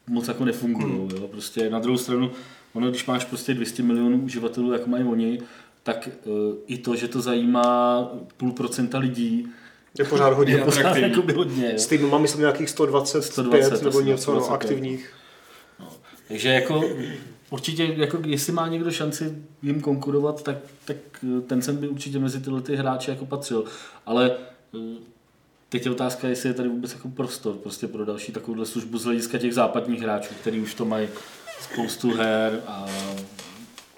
moc jako nefungují. Hmm. Jo? Prostě na druhou stranu, ono, když máš prostě 200 milionů uživatelů, jako mají oni, tak uh, i to, že to zajímá půl procenta lidí, Je pořád hodně. Je pořád jakoby hodně. Jo? S týdnu mám, myslím, nějakých 125 120 nebo něco no, 125. aktivních. Takže jako určitě, jako jestli má někdo šanci jim konkurovat, tak, tak ten sem by určitě mezi tyhle ty hráče jako patřil. Ale eh, teď je otázka, jestli je tady vůbec jako prostor prostě pro další takovouhle službu z hlediska těch západních hráčů, který už to mají spoustu her a,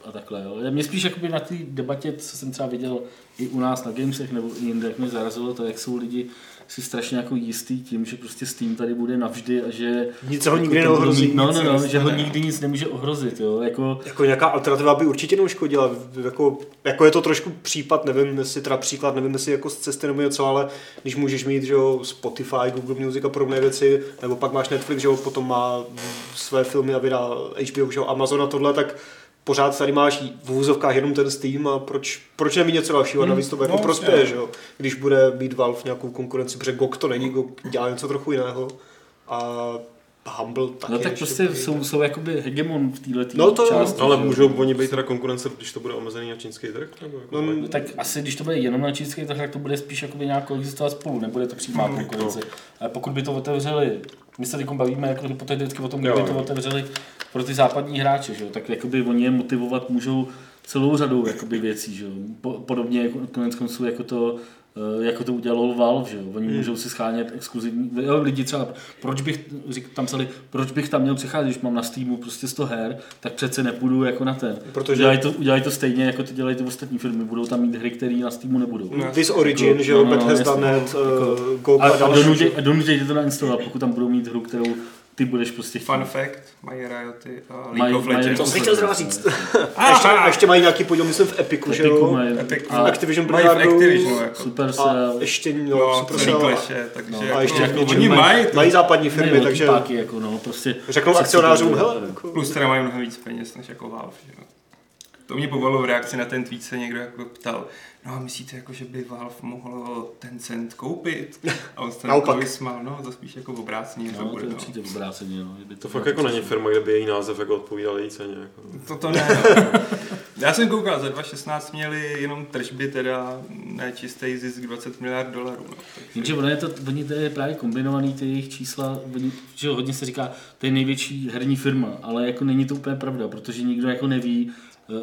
a takhle. Jo. Mě spíš jakoby na té debatě, co jsem třeba viděl i u nás na Gamesech nebo i jinde, jak mě zarazilo to, jak jsou lidi si strašně jako jistý tím, že prostě Steam tady bude navždy a že... Nic ho jako nikdy budou neohrozí, No, no, no, že nestane. ho nikdy nic nemůže ohrozit, jo. Jako, Jako nějaká alternativa by určitě neuškodila. Jako, jako je to trošku případ, nevím, jestli teda příklad, nevím, jestli jako z cesty nebo něco, ale když můžeš mít, že jo, Spotify, Google Music a podobné věci, nebo pak máš Netflix, že jo, potom má své filmy a vydá HBO, že jo, Amazon a tohle, tak pořád tady máš v úzovkách jenom ten Steam a proč, proč nemít něco dalšího a navíc to jako no, prospěje, že jo, když bude mít Valve nějakou konkurenci, protože GOG to není, GOG dělá něco trochu jiného a Humble taky. no tak prostě taky. jsou, jsou jakoby hegemon v této No to části. Ale můžou oni být teda konkurence, když to bude omezený na čínský trh? Nebo jako No, no, Tak asi, když to bude jenom na čínský trh, tak to bude spíš jakoby nějak koexistovat spolu, nebude to přímá konkurence. Ale pokud by to otevřeli, my se teď bavíme jako hypoteticky o tom, kdyby to otevřeli pro ty západní hráče, že jo? tak jakoby oni je motivovat můžou celou řadou jakoby věcí, že podobně jako, konec konců jako to, jako to udělalo Valve, že jo? Oni můžou si schánět exkluzivní, jo, lidi třeba, proč bych, řík, tam psali, proč bych tam měl přicházet, když mám na Steamu prostě 100 her, tak přece nepůjdu jako na ten. Protože- Udělají to, udělají to stejně, jako to dělají ty ostatní firmy, budou tam mít hry, které na Steamu nebudou. No, This Origin, že jo, No, no, Bethesda jasně. Net, uh, GOG A, a, a, další. donutí, a donutí tě to nainstalovat, pokud tam budou mít hru, kterou ty budeš prostě chtít. Fun fact, mají Rioty a League Mají- of mají- Legends. To jsem chtěl zrovna říct. A ještě, a ještě mají nějaký podíl, myslím, v Epiku, že Epiku jo? mají, Epic a, Activision mají v Blizzardu. Activisionu, jako. A Supercell, ještě, No, no, Supercell. kleše, takže No, jako, a ještě jako oni mají- mají, Mají západní firmy, ne, takže páky, jako no, prostě řeknou akcionářům, to- hele, jako, plus teda mají mnohem víc peněz než jako Valve, že jo. To mě pobavilo v reakci na ten tweet se někdo jako ptal, no a myslíte jako, že by Valve mohlo ten cent koupit? A on se to vysmál, no to spíš jako v obrácení to No, to bude, je no. určitě obráceně, no. Kdyby To fakt jako není firma, kde by její název jako odpovídal její ceně. Jako. To to ne. no. Já jsem koukal, za 2016 měli jenom tržby teda nečistý zisk 20 miliard dolarů. No. Takže- ono je to, oni to je právě kombinovaný ty jejich čísla, oni, že hodně se říká, to je největší herní firma, ale jako není to úplně pravda, protože nikdo jako neví,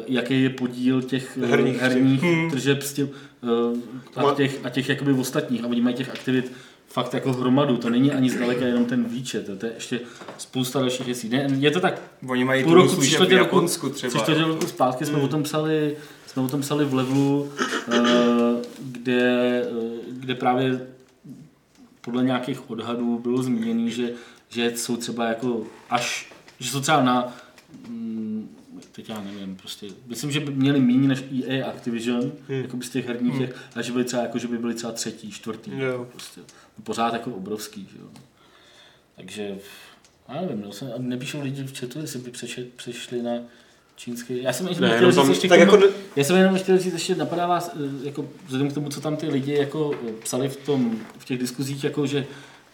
jaký je podíl těch eh, Herních herních, herních tržeb s tím, eh, a těch, a těch jakoby ostatních. A oni mají těch aktivit fakt jako hromadu. To není ani zdaleka jenom ten výčet, to je ještě spousta dalších věcí. Ne, je to tak Oni mají půl tu roku, tři v čtvrtě roku, Japonsku třeba. tři čtvrtě roku zpátky jsme o tom psali, jsme o tom psali v levelu, eh, kde, eh, kde právě podle nějakých odhadů bylo zmíněný, že, že jsou třeba jako až, že jsou třeba na, mm, teď já nevím, prostě, myslím, že by měli méně než EA Activision, hmm. jako by z těch herních, hmm. a že, byli třeba, jako, že by byli třeba třetí, čtvrtý, Jo. prostě, pořád jako obrovský, že jo. Takže, já nevím, no, se, a nepíšou lidi v chatu, jestli by přeše, přešli na čínský, já jsem ještě Ne, chtěl jenom říct ještě jako já jsem jenom chtěl říct, ještě napadá vás, eh, jako vzhledem k tomu, co tam ty lidi jako eh, psali v, tom, v těch diskuzích, jako že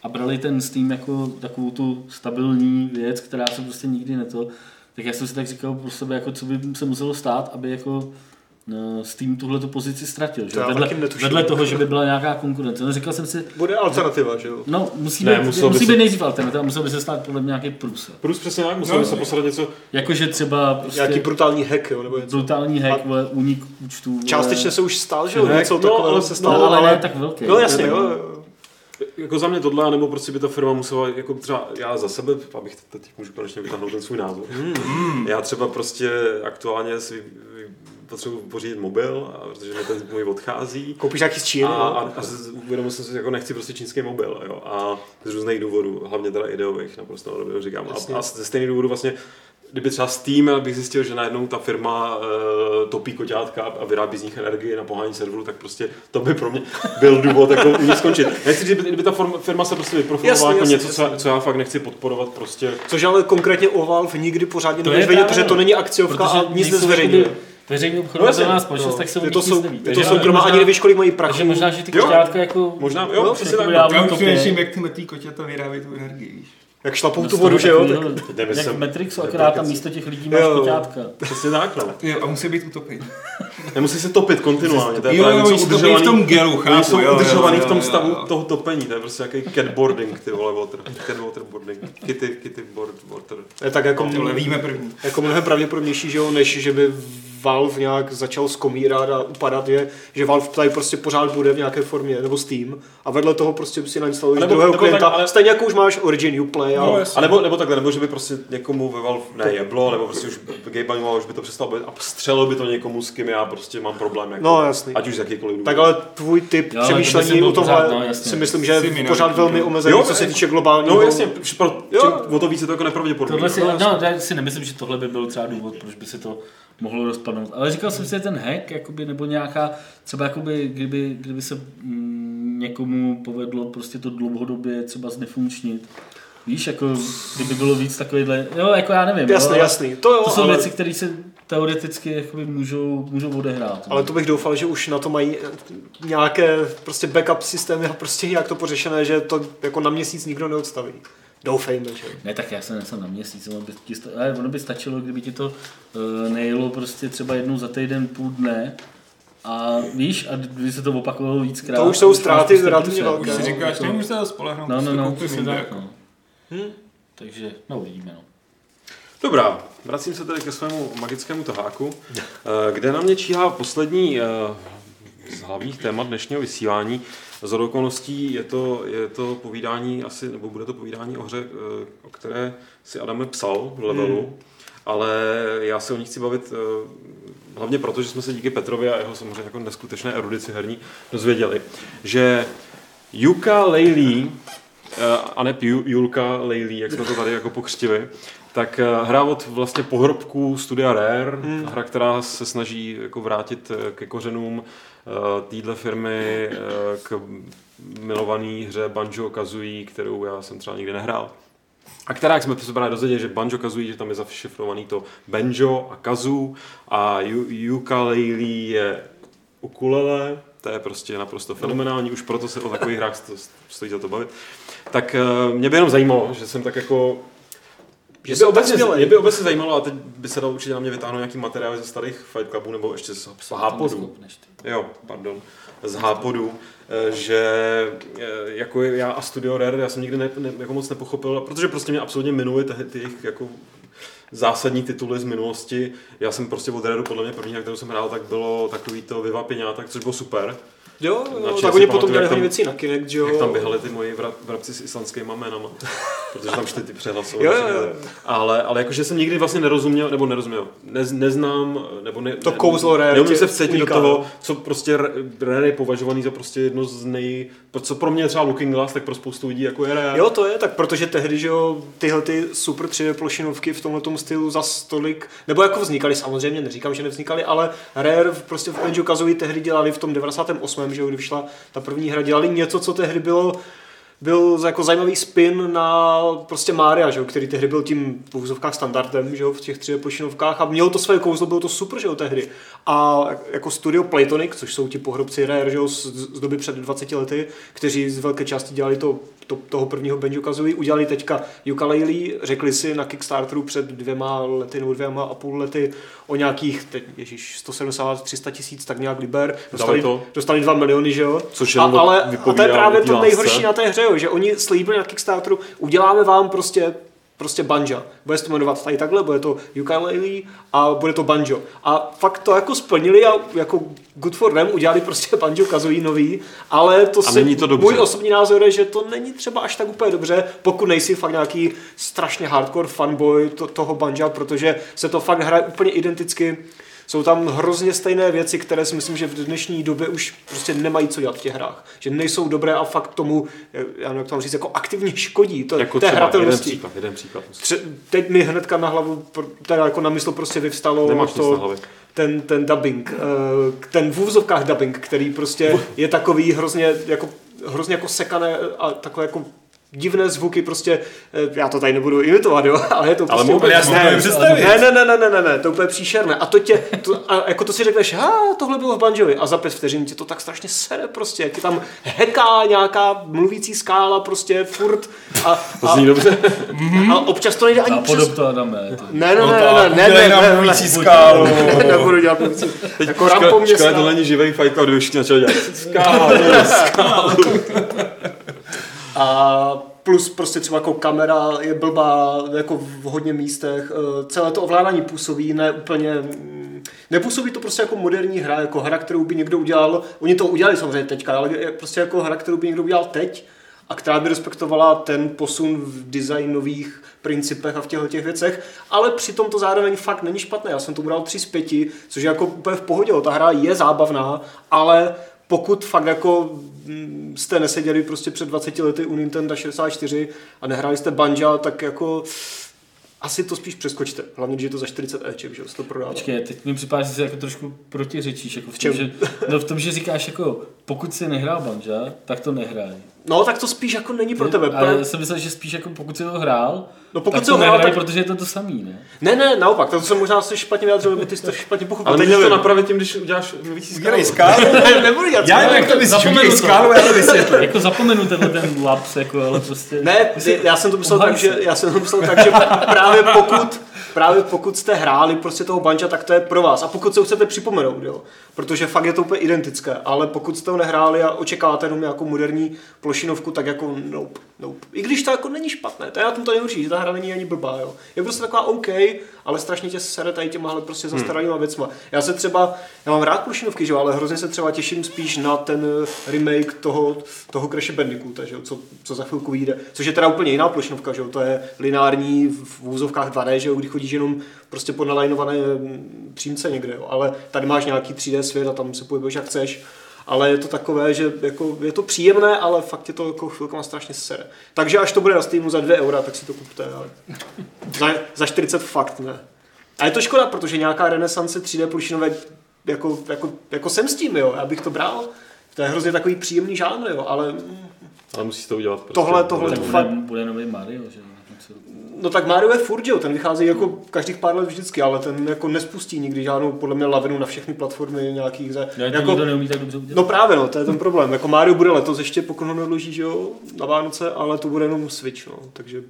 a brali ten Steam jako takovou tu stabilní věc, která se prostě nikdy neto, tak já jsem si tak říkal pro sebe, jako co by se muselo stát, aby jako eh, Steam tuhle tu pozici ztratil. Že? To Vedle, vedle, toho, že by byla nějaká konkurence. No, říkal jsem si, bude alternativa, že jo? no musí Ne, být, by musí se- být nejdřív alternativa, musel by se stát podle mě nějaký průse. Prus přesně tak, museli No, no, se posadat něco, Jakože třeba prostě Nějaký brutální hack, jo, nebo něco. brutální hack, A- vole, únik účtů. vole. Částečně se už stál, že jo, něco no, takového ale- se no, stalo, ale, ne tak velký. No jasně, jo, jo. Jako za mě tohle, nebo prostě by ta firma musela, jako třeba já za sebe, abych teď můžu konečně vytáhnout ten svůj názor. Já třeba prostě aktuálně si potřebuji pořídit mobil, a protože mi ten můj odchází. Koupíš nějaký z Číny, A, jo? a, a uvědomil jsem si, jako nechci prostě čínský mobil, jo. A z různých důvodů, hlavně teda ideových, naprosto dobře říkám. Jasně. A, a ze stejných důvodů vlastně kdyby třeba Steam bych zjistil, že najednou ta firma uh, topí koťátka a vyrábí z nich energii na pohání serveru, tak prostě to by pro mě byl důvod jako u ní skončit. Nechci říct, kdyby, kdyby ta firma se prostě vyprofilovala jako jasně, něco, co, jasně. co, já fakt nechci podporovat prostě. Což ale konkrétně o Valve nikdy pořádně To je nebudeš vědět, protože to není akciovka protože a nic nejsou nezveřejňuje. jakoby Veřejně obchodovaná společnost, tak se o nich nic sou, neví. je to soukromá, možná- ani nevíš, kolik mají prachu. Takže možná, že ty koťátka jako... Možná, No, jo, přesně tak. no. přemýšlím, jak ty metý koťata vyrábějí tu energii, víš. Jak šlapou No, tu vodu, že jo? Tak, Kdyby Jak v Matrixu, akorát tam místo těch lidí máš Jo. koťátka. Přesně tak, no. Jo, a musí být utopený. Nemusí se topit kontinuálně. To je Jo, právě jo, topí udržovaný- v tom gelu, Oni chápu, jsou jo, jo, udržovaný jo, v tom jo, stavu jo. toho topení, to je prostě jaký catboarding, ty vole, water, catwaterboarding, kitty, kitty board, water. je tak jako, Tohle víme první. jako mnohem pravděpodobnější, že jo, než že by Valve nějak začal skomírat a upadat, je, že Valve tady prostě pořád bude v nějaké formě, nebo Steam, a vedle toho prostě si nainstaluješ Nebo- druhého nebo klienta, tak, ale- stejně jako už máš Origin Uplay, No, a nebo, nebo takhle, nebo že by prostě někomu ve Valve nejeblo, nebo prostě už Gabe Newell už by to přestalo být a střelil by to někomu, s kým já prostě mám problém. Jako, No, jasný. Ať už z jakýkoliv důvodu. tak ale tvůj typ Jo, přemýšlení si o byl tomhle pořád, no, si myslím, že je Si pořád velmi omezený, Jo, co se týče globálního. No jasně, pro, Jo. o to více to jako nepravděpodobné. Tohle si, no. no, já si nemyslím, že tohle by byl třeba důvod, proč by se to mohlo rozpadnout. Ale říkal jsem si, že ten hack, jakoby, nebo nějaká, třeba jakoby, kdyby, kdyby se mm, někomu povedlo prostě to dlouhodobě třeba znefunkčnit. Víš, jako kdyby bylo víc takovýhle, jo, jako já nevím. Jasný, jo, jasný. To, jo, To jsou ale, věci, které se teoreticky jakoby můžou, můžou odehrát. no. ale to bych doufal, že už na to mají eh, nějaké prostě backup systémy a prostě nějak to pořešené, že to jako na měsíc nikdo neodstaví. Doufejme, že. Ne, tak já jsem nesem na měsíc, ono by, ti ale ono by stačilo, kdyby ti to uh, nejelo prostě třeba jednou za týden, půl dne, a víš, a kdyby se to opakovalo víckrát. To už jsou ztráty prostě relativně velké. Už si No, říkáš, jako- nemůžu se spolehnout. No, no, prostě no, jinde, tak, jako. no. Hm? Takže, no uvidíme, no. Dobrá, vracím se tedy ke svému magickému taháku, eh, kde na mě číhá poslední eh, z hlavních témat dnešního vysílání. Z okolností je to, je to povídání asi, nebo bude to povídání o hře, eh, o které si Adame psal v levelu, hmm. ale já se o ní chci bavit eh, hlavně proto, že jsme se díky Petrovi a jeho samozřejmě jako neskutečné erudici herní dozvěděli, že Yuka Leili, eh, a ne Ju- Julka Leili, jak jsme to tady jako pokřtili, tak hra od vlastně pohrobků studia Rare, hmm. hra, která se snaží jako vrátit ke kořenům téhle firmy, eh, k milované hře Banjo Kazooie, kterou já jsem třeba nikdy nehrál. A která, jak jsme se právě dozvěděli, že Banjo Kazooie, že tam je zašifrovaný to Banjo a Kazoo a ukulele je ukulele, to je prostě naprosto fenomenální, už proto se o takových hrách sto- stojí za to bavit. Tak eh, mě by jenom zajímalo, že jsem tak jako Že mě by, obecně, mě by obecně zajímalo, a teď by se dalo určitě na mě vytáhnout nějaký materiál ze starých Fight Clubů, nebo ještě z, z Hápodů. Jo, pardon, z Hápodu, eh, že eh, jako já a Studio Rare, já jsem nikdy ne, ne, jako moc nepochopil, protože prostě mě absolutně minuli ty, ty jejich jako zásadní tituly z minulosti. Já jsem prostě od Rareu, podle mě první, na kterou jsem hrál, tak bylo takový to Viva Piňáta, což bylo super. Jo, jo čem tak oni potom tam- hodně věcí na Kinect, že jo. Jak tam běhali ty moji vra- vrabci s islandskýma jménama, protože tam šli ty přehlasové. Jo, jo, jo. Ale, ale jakože jsem nikdy vlastně nerozuměl, nebo nerozuměl, ne, neznám, nebo ne, To ne, kouzlo Rare Neumím se vcetit do toho, no. co prostě Rare je považovaný za prostě jedno z nej... Co pro mě třeba Looking Glass, tak pro spoustu lidí jako je Rare. Jo, to je, tak protože tehdy, že jo, tyhle ty super 3D plošinovky v tomhle stylu za stolik, nebo jako vznikaly samozřejmě, neříkám, že nevznikaly, ale Rare prostě v Banjo Kazooie tehdy dělali v tom 98. že jo, kdy vyšla ta první hra, dělali něco, co tehdy bylo byl jako zajímavý spin na prostě Mária, že jo, který tehdy byl tím v standardem, že jo, v těch 3D plošinovkách a mělo to své kouzlo, bylo to super, že jo, tehdy. A jako studio Playtonic, což jsou ti pohrobci Rare, že z, z doby před 20 lety, kteří z velké části dělali to, to toho prvního Banjo Kazooie, udělali teďka ukulele, řekli si na Kickstarteru před dvěma lety nebo dvěma a půl lety o nějakých, teď, ježiš, 170, 300 tisíc, tak nějak liber, dostali, to. dostali 2 miliony, že jo. Což a, ale, a to je právě to nejhorší na té hře, jo, že oni slíbili na Kickstarteru, uděláme vám prostě prostě banja. Bude se to jmenovat tady takhle, bude to ukulele a bude to banjo. A fakt to jako splnili a jako good for them udělali prostě banjo kazooie nový, ale to A si, není to dobře. můj osobní názor je, že to není třeba až tak úplně dobře, pokud nejsi fakt nějaký strašně hardcore fanboy to, toho banja, protože se to fakt hraje úplně identicky jsou tam hrozně stejné věci, které si myslím, že v dnešní době už prostě nemají co dělat v těch hrách. Že nejsou dobré a fakt tomu, já nevím, jak to mám říct, jako aktivně škodí. To, Jako té třeba jeden příklad, jeden příklad. Tře- teď mi hnedka na hlavu, teda jako na mysl prostě vyvstalo Nemáš to, ten, ten dubbing, eh, ten v úvozovkách dubbing, který prostě je takový hrozně jako, hrozně jako sekané a takové jako divné zvuky, prostě, eh, já to tady nebudu imitovat, jo, ale je to Ale prostě... bych- já to ne, ne, ne, ne, ne, ne, ne, ne, to je úplně příšerné. A to tě, to, a jako to si řekneš, ha, tohle bylo v Banjovi a za pět vteřin tě to tak strašně sere prostě, ti tam heká nějaká mluvící skála prostě furt a, To a, zní dobře. a občas to nejde ani A přes... podob to Adame. To... Ne, ne, No ne, tak, ne, ne, udělej ne, nám ne, ne, mluvící ne, skálu. ne, nebudu dělat mluvící. Teď Jako škoda, rampo mě škoda, ská- to není živý fight club, kdyby všichni začali dělat skálu, skálu. A plus prostě třeba jako kamera je blbá jako v hodně místech. Eh, Celé to ovládání působí ne úplně... mm, Nepůsobí to prostě jako moderní hra, jako hra, kterou by někdo udělal, oni to udělali samozřejmě teďka, ale prostě jako hra, kterou by někdo udělal teď a která by respektovala ten posun v designových principech a v těchto těch věcech, ale přitom to zároveň fakt není špatné. Já jsem tomu dal 3 z 5, což je jako úplně v pohodě. Ta hra je zábavná, ale pokud fakt jako mm, jste neseděli prostě před 20 lety u Nintendo 64 a nehráli jste Banja, tak jako asi to spíš přeskočte. Hlavně, když je to za 40 Eček, že se to prodává. Počkej, teď mi připadá, že se jako trošku protiřečíš. Jako v, V tom, že, no v tom, že říkáš jako, pokud si nehrál Banja, tak to nehraj. No, tak to spíš jako není pro tebe. Ale já jsem myslel, že spíš jako pokud si to hrál, No pokud tak to ho hrál, tak- protože je to to samý, ne? Ne, ne, naopak, to jsem možná se špatně vyjádřil, my ty jsi to špatně pochopil. Ale teď můžeš to napravit tím, když uděláš mluvící Udělej skálu. skálu. Ne, nebudu dělat Já skálu. nevím, jak to myslíš, Zapomenu udělej to. skálu, já to vysvětlím. Jako zapomenu tenhle ten laps, jako, ale prostě... Ne, já jsem to myslel tak, že, já jsem to myslel tak, že právě pokud, právě pokud jste hráli prostě toho banča, tak to je pro vás. A pokud se ho chcete připomenout, jo. Protože fakt je to úplně identické. Ale pokud jste ho nehráli a očekáváte jenom nějakou moderní plošinovku, tak jako nope, nope. I když to jako není špatné, to je na tom to že ta hra není ani blbá, jo. Je prostě taková OK, ale strašně tě sere tady těmahle prostě zastaralýma věcma. Já se třeba, já mám rád plošinovky, že jo, ale hrozně se třeba těším spíš na ten eh, remake toho, toho Crash Bandicoota, že jo, co, co za chvilku vyjde. Což je teda úplně jiná plošinovka, že jo, to je lineární v v úzovkách 2D, že jo, kdy chodíš jenom prostě po nalajnované mm, přímce někde, jo. Ale tady máš nějaký 3D svět a tam se pohybuješ jak chceš. Ale je to takové, že jako, je to příjemné, ale fakt je to jako chvilkama strašně sere. Takže až to bude na Steamu za 2 eura, tak si to kupte. Ale za, za 40 fakt ne. A je to škoda, protože nějaká renesance 3D plošinové, jako, jako, jako jsem s tím, jo, já bych to bral. To je hrozně takový příjemný žánr, jo, ale Ale musíš to udělat. Prostě. Tohle- tohle Tak to bude, fakt- bude nový Mario, že jo? na konci roku. No tak Mario je furt, jo, ten vychází jako každých pár let vždycky, ale ten jako nespustí nikdy žádnou podle mě lavinu na všechny platformy nějakých. Za, No, to jako, nikdo neumí tak dobře udělat. no právě no, to je ten problém. Jako Mario bude letos ještě, pokud ho neodloží, že jo, na Vánoce, ale to bude jenom Switch, no, takže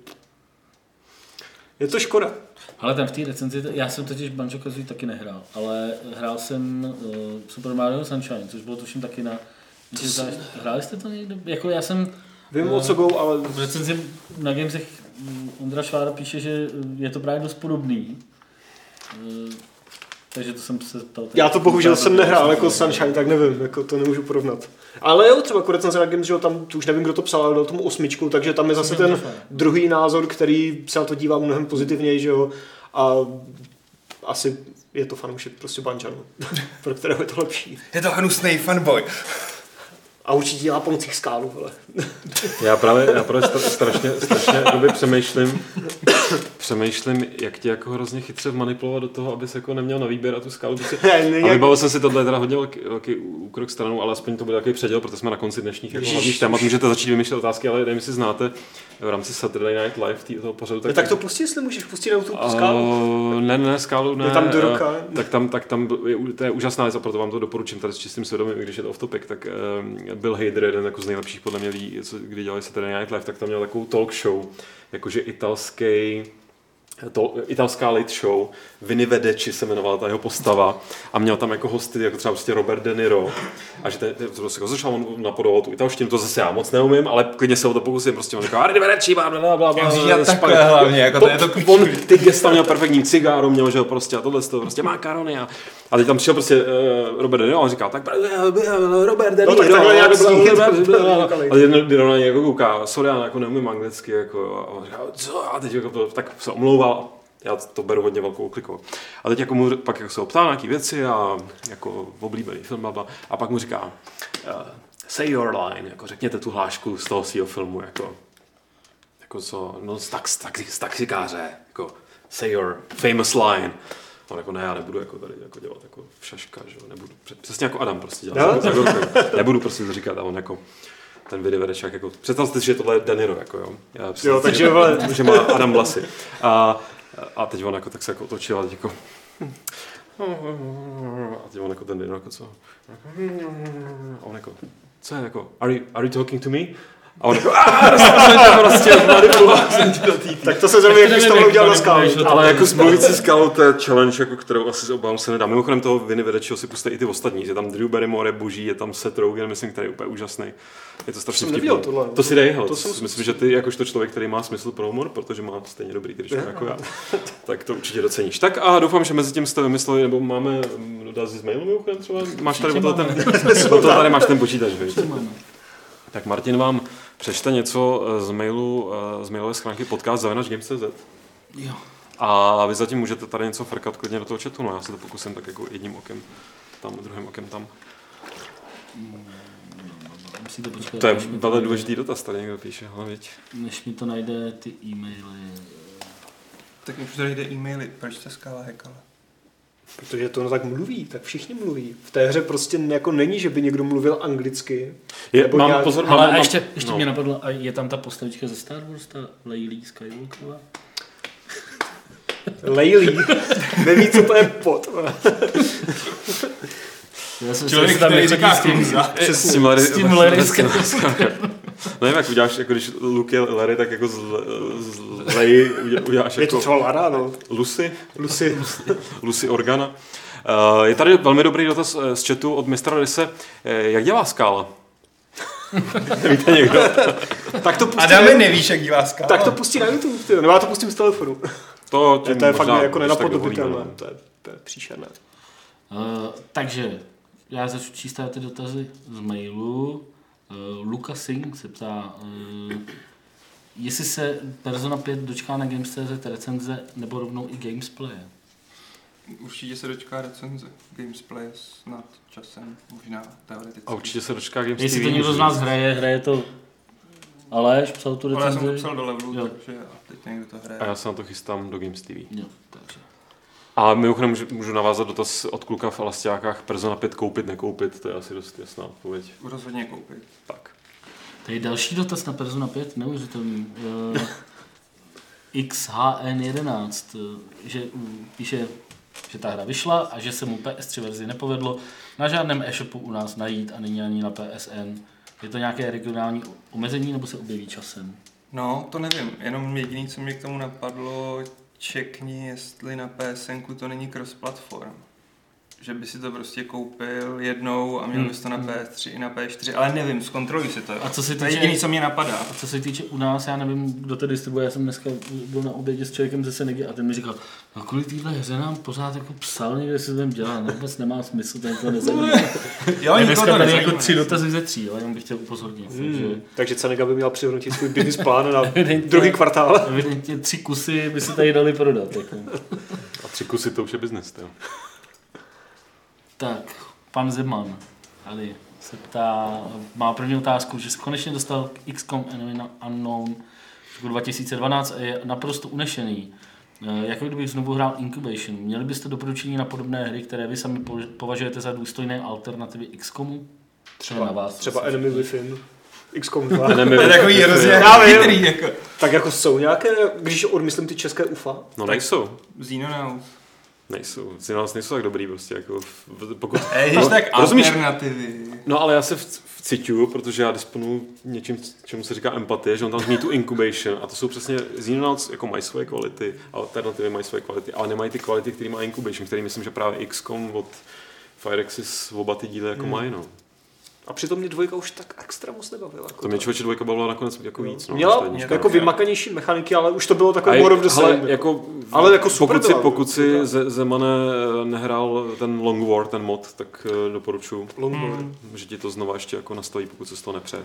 je to škoda. Ale tam v té recenzi, já jsem totiž Banjo Kazooie taky nehrál, ale hrál jsem uh, Super Mario Sunshine, což bylo tuším taky na... To jsem- Hráli jste to někdo? Jako já jsem Vím, Eh, o co go, ale v recenzi na Gamesech Ondra Švára píše, že je to právě dost podobný. Eh, Takže to jsem se ptal. já to bohužel jsem nehrál jako Sunshine, tak nevím, jako to nemůžu porovnat. Ale jo, třeba recenze na Games, že jo, tam, tu už nevím, kdo to psal, ale dal tomu osmičku, takže tam je zase ten druhý názor, který se na to dívá mnohem pozitivněji, že jo, a asi je to fanoušek prostě Banjanu, pro kterého je to lepší. Je to hnusný fanboy. A určitě dělá pomocí skálu, vole. Já právě, já právě stra- strašně, strašně přemýšlím, přemýšlím, jak tě jako hrozně chytře manipulovat do toho, abys jako neměl na výběr a tu skálu. Prostě. A vybavil jsem si tohle teda hodně velký, velký úkrok stranou, ale aspoň to bude takový předěl, protože jsme na konci dnešních jako hlavních témat. Můžete začít vymýšlet otázky, ale nevím, jestli znáte v rámci Saturday Night Live tý, toho pořadu. Tak, tak to pustí, jestli můžeš pustit na tu skálu. Uh, ne, ne, skálu ne. Je tam do eh, roka. Tak tam, tak tam je, to je úžasná věc a proto vám to doporučím tady s čistým svědomím, i když je to off topic, tak um, Bill Hader, jeden jako z nejlepších podle mě lidí, kdy dělali Saturday Night Live, tak tam měl takovou talk show, jakože italský to, italská late show, Vinny Vedeci se jmenovala ta jeho postava a měl tam jako hosty, jako třeba prostě Robert De Niro. A že ten, ten to prostě začal on napodoval tu italštinu, to zase já moc neumím, ale klidně se o to pokusím, prostě on říká, Arriva Vedeci, bla, bla, bla, bla, takhle Španěl." hlavně, jako to je to on ty gesta měl perfektní cigáro, měl, že prostě a tohle to prostě makarony a, a teď tam přišel prostě uh, Robert De Niro a on říkal, tak Robert De No, Niro, a jeden De Niro na něj jako kouká, sorry, já jako neumím anglicky, jako, a on říká, co, a teď jako to, tak se omlouval, já to beru hodně velkou klikou. A teď jako mu pak jako se ho ptá na nějaký věci a jako oblíbený film, bla, a pak mu říká, uh, say your line, jako řekněte tu hlášku z toho svého filmu, jako, jako co, no z, tax, taxi, z taxikáře, jako say your famous line. On jako ne, já nebudu jako tady jako dělat jako šaška, že jo, nebudu, přesně jako Adam prostě dělat, No. jako, nebudu prostě to říkat a on jako, ten videovedečák, jako, představte si, že tohle je Daniro, jako jo. Já Jo, si, takže že, vole. že má Adam vlasy. A, a teď on jako tak se jako otočil a jako a teď on jako ten jako co? A on jako, co je jako, are you, are you talking to me? A on jako, "Ah, dostal jsem tě prostě, manipuloval jsem tě do té Tak to se zrovna, jak bys to mohl udělat na skálu. ale jako s mluvící skalou to je challenge, jako kterou asi se obávám se nedá. Mimochodem toho Vinny Vedečeho si puste i ty ostatní. Je tam Drew Barrymore, je boží, je tam Seth Rogen, myslím, který je úplně úžasný. Je to strašně vtipný. tohle. To si dej, hele, To si myslím, že ty jakožto člověk, který má smysl pro humor, protože má stejně dobrý tričko jako já, tak to určitě doceníš. Tak a doufám, že mezi tím jste vymysleli, nebo máme mm, dotazy z mailu mimochodem třeba? Máš tady, ten, tady máš ten počítač? Tak Martin vám přečte něco eh, z mailu, eh, z mailové schránky podcast Games.cz. Jo. A vy zatím můžete tady něco frkat klidně do toho chatu, no já se to pokusím tak jako jedním okem tam, druhým okem tam. Musíte počkat, To je mi velmi důležitý dotaz, tady někdo píše, hele, viď. Než mi to najde ty e-maily. Tak už tady jde e-maily, proč ta skála hekala? Protože to no tak mluví, tak všichni mluví. V té hře prostě jako není, že by někdo mluvil anglicky. Je, Nebo mám nějak- pozor, Ale mám, a ještě, ještě no. mě napadlo, a je tam ta postavička ze Star Wars, ta Leilí Skywalkerová? Lejlí. Neví, co to je pot. Já jsem Člověk, si tam který říká s tím, Kruza. S tím Larry, s tím Larry Nevím, jak uděláš, jako když Luke je Larry, tak jako z, z Leji uděláš, uděláš Je to jako třeba Lara, no. Lucy, Lucy. Lucy Organa. Uh, je tady velmi dobrý dotaz eh, z chatu od mistra Rise. Eh, Jak dělá skála? Víte někdo? Tak to pustí, Adame, nevíš, jak dělá skála? tak to pustí na YouTube, ty. nebo já to pustím z telefonu. To, To, to je fakt jako nenapodobitelné. To je, to je příšerné. Uh, takže, já začnu číst tady ty dotazy z mailu. Uh, Luka Singh se ptá, uh, jestli se Persona 5 dočká na Games.cz recenze nebo rovnou i Gamesplay. Určitě se dočká recenze. Gamesplay snad časem, možná teoreticky. A určitě se dočká Games Jestli to někdo z nás hraje, hraje to Aleš, psal tu Ale já jsem to recenzi. psal do levelu, Jo. takže a teď někdo to hraje. A já se na to chystám do Games TV. Jo, takže. A mimochodem můžu, můžu navázat dotaz od kluka v Alastiákách. Persona 5 koupit, nekoupit, to je asi dost jasná odpověď. Rozhodně koupit. Tak. Tady další dotaz na Persona 5, neuvěřitelný. Uh, XHN11, eh, že píše, že ta hra vyšla a že se mu PS3 verzi nepovedlo na žádném e-shopu u nás najít a není ani na PSN. Je to nějaké regionální omezení nebo se objeví časem? No, to nevím, jenom jediný, co mě k tomu napadlo, čekni, jestli na PSN to není cross-platform. Že by si to prostě koupil jednou a měl Hmm. bys to na PS3 i na PS4, ale nevím, zkontroluj si to. Jo. A co se to je týče- jediný, co mě napadá. A co se týče u nás, já nevím, kdo to distribuje, já jsem dneska byl na obědě s člověkem ze Senegy a ten mi říkal, no kvůli téhle hře nám pořád jako psal někde, jestli to tam dělá, no vůbec nemá smysl, ten to nezajímá. Jo, nikoho dneska to tady nezajímá. jako tři dotazy ze tří, ale jenom bych chtěl upozornit. Takže Hmm. Takže Cenega by měla přihodnotit svůj business plán na druhý kvartál. evidentně tři kusy by se tady dali prodat. Jako. A tři kusy to už je business, jo. Tak, pan Zeman, Ali, se ptá, má první otázku, že se konečně dostal k XCOM Enemy Unknown v roku 2012 a je naprosto unešený. Eh, Jako kdybych znovu hrál Incubation. Měli byste doporučení na podobné hry, které vy sami po- považujete za důstojné alternativy XCOMu? Třeba na vás. Třeba Enemy Within. XCOM 2. Enemy To je takový Within, hrozně chytrý, jako. Tak jako jsou nějaké, když odmyslím ty české UFA, No nejsou. Xenonauts. Nejsou. Si nás nejsou tak dobrý prostě, jako pokud... Ej, No, tak rozumíš? alternativy. No ale já se vciťuju, protože já disponuju něčím, čemu se říká empatie, že on tam zmíní tu incubation a to jsou přesně Xenonauts jako mají svoje kvality, alternativy mají svoje kvality, ale nemají ty kvality, které má incubation, který myslím, že právě XCOM od Firexis oba ty díly jako Hmm. mají, no. A přitom mě dvojka už tak extra moc nebavila. Jako To mě člověče dvojka bavila nakonec jako víc, no. Měla jednička. jako vymakanější mechaniky, ale už to bylo takové more of the jako. jako, Ale jako super pokud si, byla. pokud si Ze- Zemane eh, nehrál ten Long War, ten mod, tak eh, doporučuji. Hmm. že ti to znova ještě jako nastaví, pokud se z toho nepřed.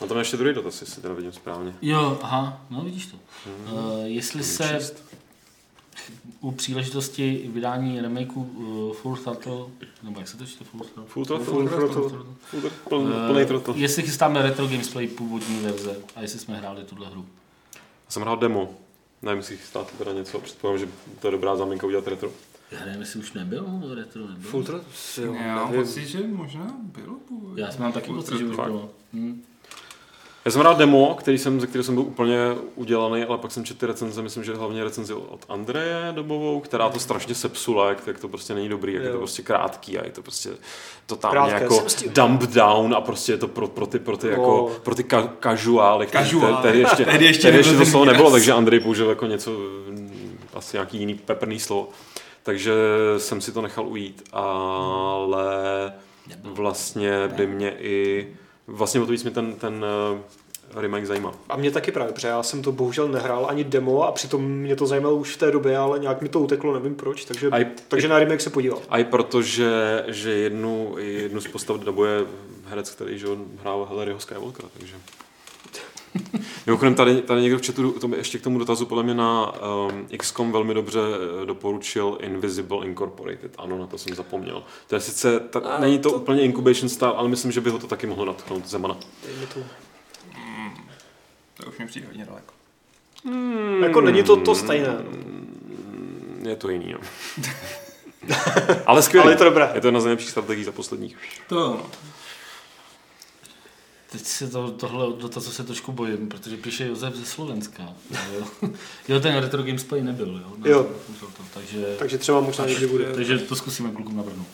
A tam je ještě druhý dotaz, jestli to nevidím správně. Jo, aha, no vidíš to. Uh, jestli se. U příležitosti vydání remakeu uh, Full Throttle, nebo jak se to čte Full Throttle? Full throttle? Full Eh, plný throttle. Jestli chystáme retro gamesplay původní verze a jestli jsme hráli tuhle hru. Já jsem hrál demo. Nevím, jestli chystáte teda něco. Předpokládám, že to je dobrá záminka udělat retro. Hrajeme si už nebyl retro, nebyl? Full throttle? Já mám nevím. pocit, že možná bylo původně. Já jsem mám taky pocit, že už bylo. Hm. Já jsem rád demo, který jsem, ze kterého jsem byl úplně udělaný, ale pak jsem četl ty recenze, myslím, že hlavně recenzi od Andreje Dobovou, která to strašně sepsula, jak, jak to prostě není dobrý, jak jo. je to prostě krátký a je to prostě totálně Krátké, jako dump down a prostě je to pro, pro ty, pro ty, jako, pro ty ka, casuály, Casuály. te- tehdy ještě, Tehdy ještě tehdy ještě to slovo nebylo, takže Andrej použil jako něco, asi nějaký jiný peprný slovo. Takže jsem si to nechal ujít, ale vlastně by mě i, vlastně o to víc mě ten, ten eh, remake zajímá. A mě taky právě, protože já jsem to bohužel nehrál ani demo a přitom mě to zajímalo už v té době, ale nějak mi to uteklo, nevím proč, takže, A i- takže na remake se podíval. A i protože, že jednu, jednu z postav dabuje herec, který že on hrál Hillaryho Skywalkera, takže... Mimochodem tady, tady někdo v chatu to ještě k tomu dotazu podle mě na um, XCOM velmi dobře eh, doporučil Invisible Incorporated. Ano, na to jsem zapomněl. To je sice, ta, A není to, to- úplně incubation style, ale myslím, že by ho to taky mohlo natchnout Zemana. To. To už mi přijde hodně daleko. Hmm. Jako není to to stejné. Je to jiný, no. ale skvělý. Ale je to dobré. Je to jedna z nejlepších strategií za posledních. To no. Teď se to, tohle dotazu se trošku bojím, protože píše Josef ze Slovenska. Jo, jo ten Retro Gamesplay nebyl, jo? Na- Jo. to, takže, Takže třeba možná někdy bude. takže to zkusíme klukům navrhnout.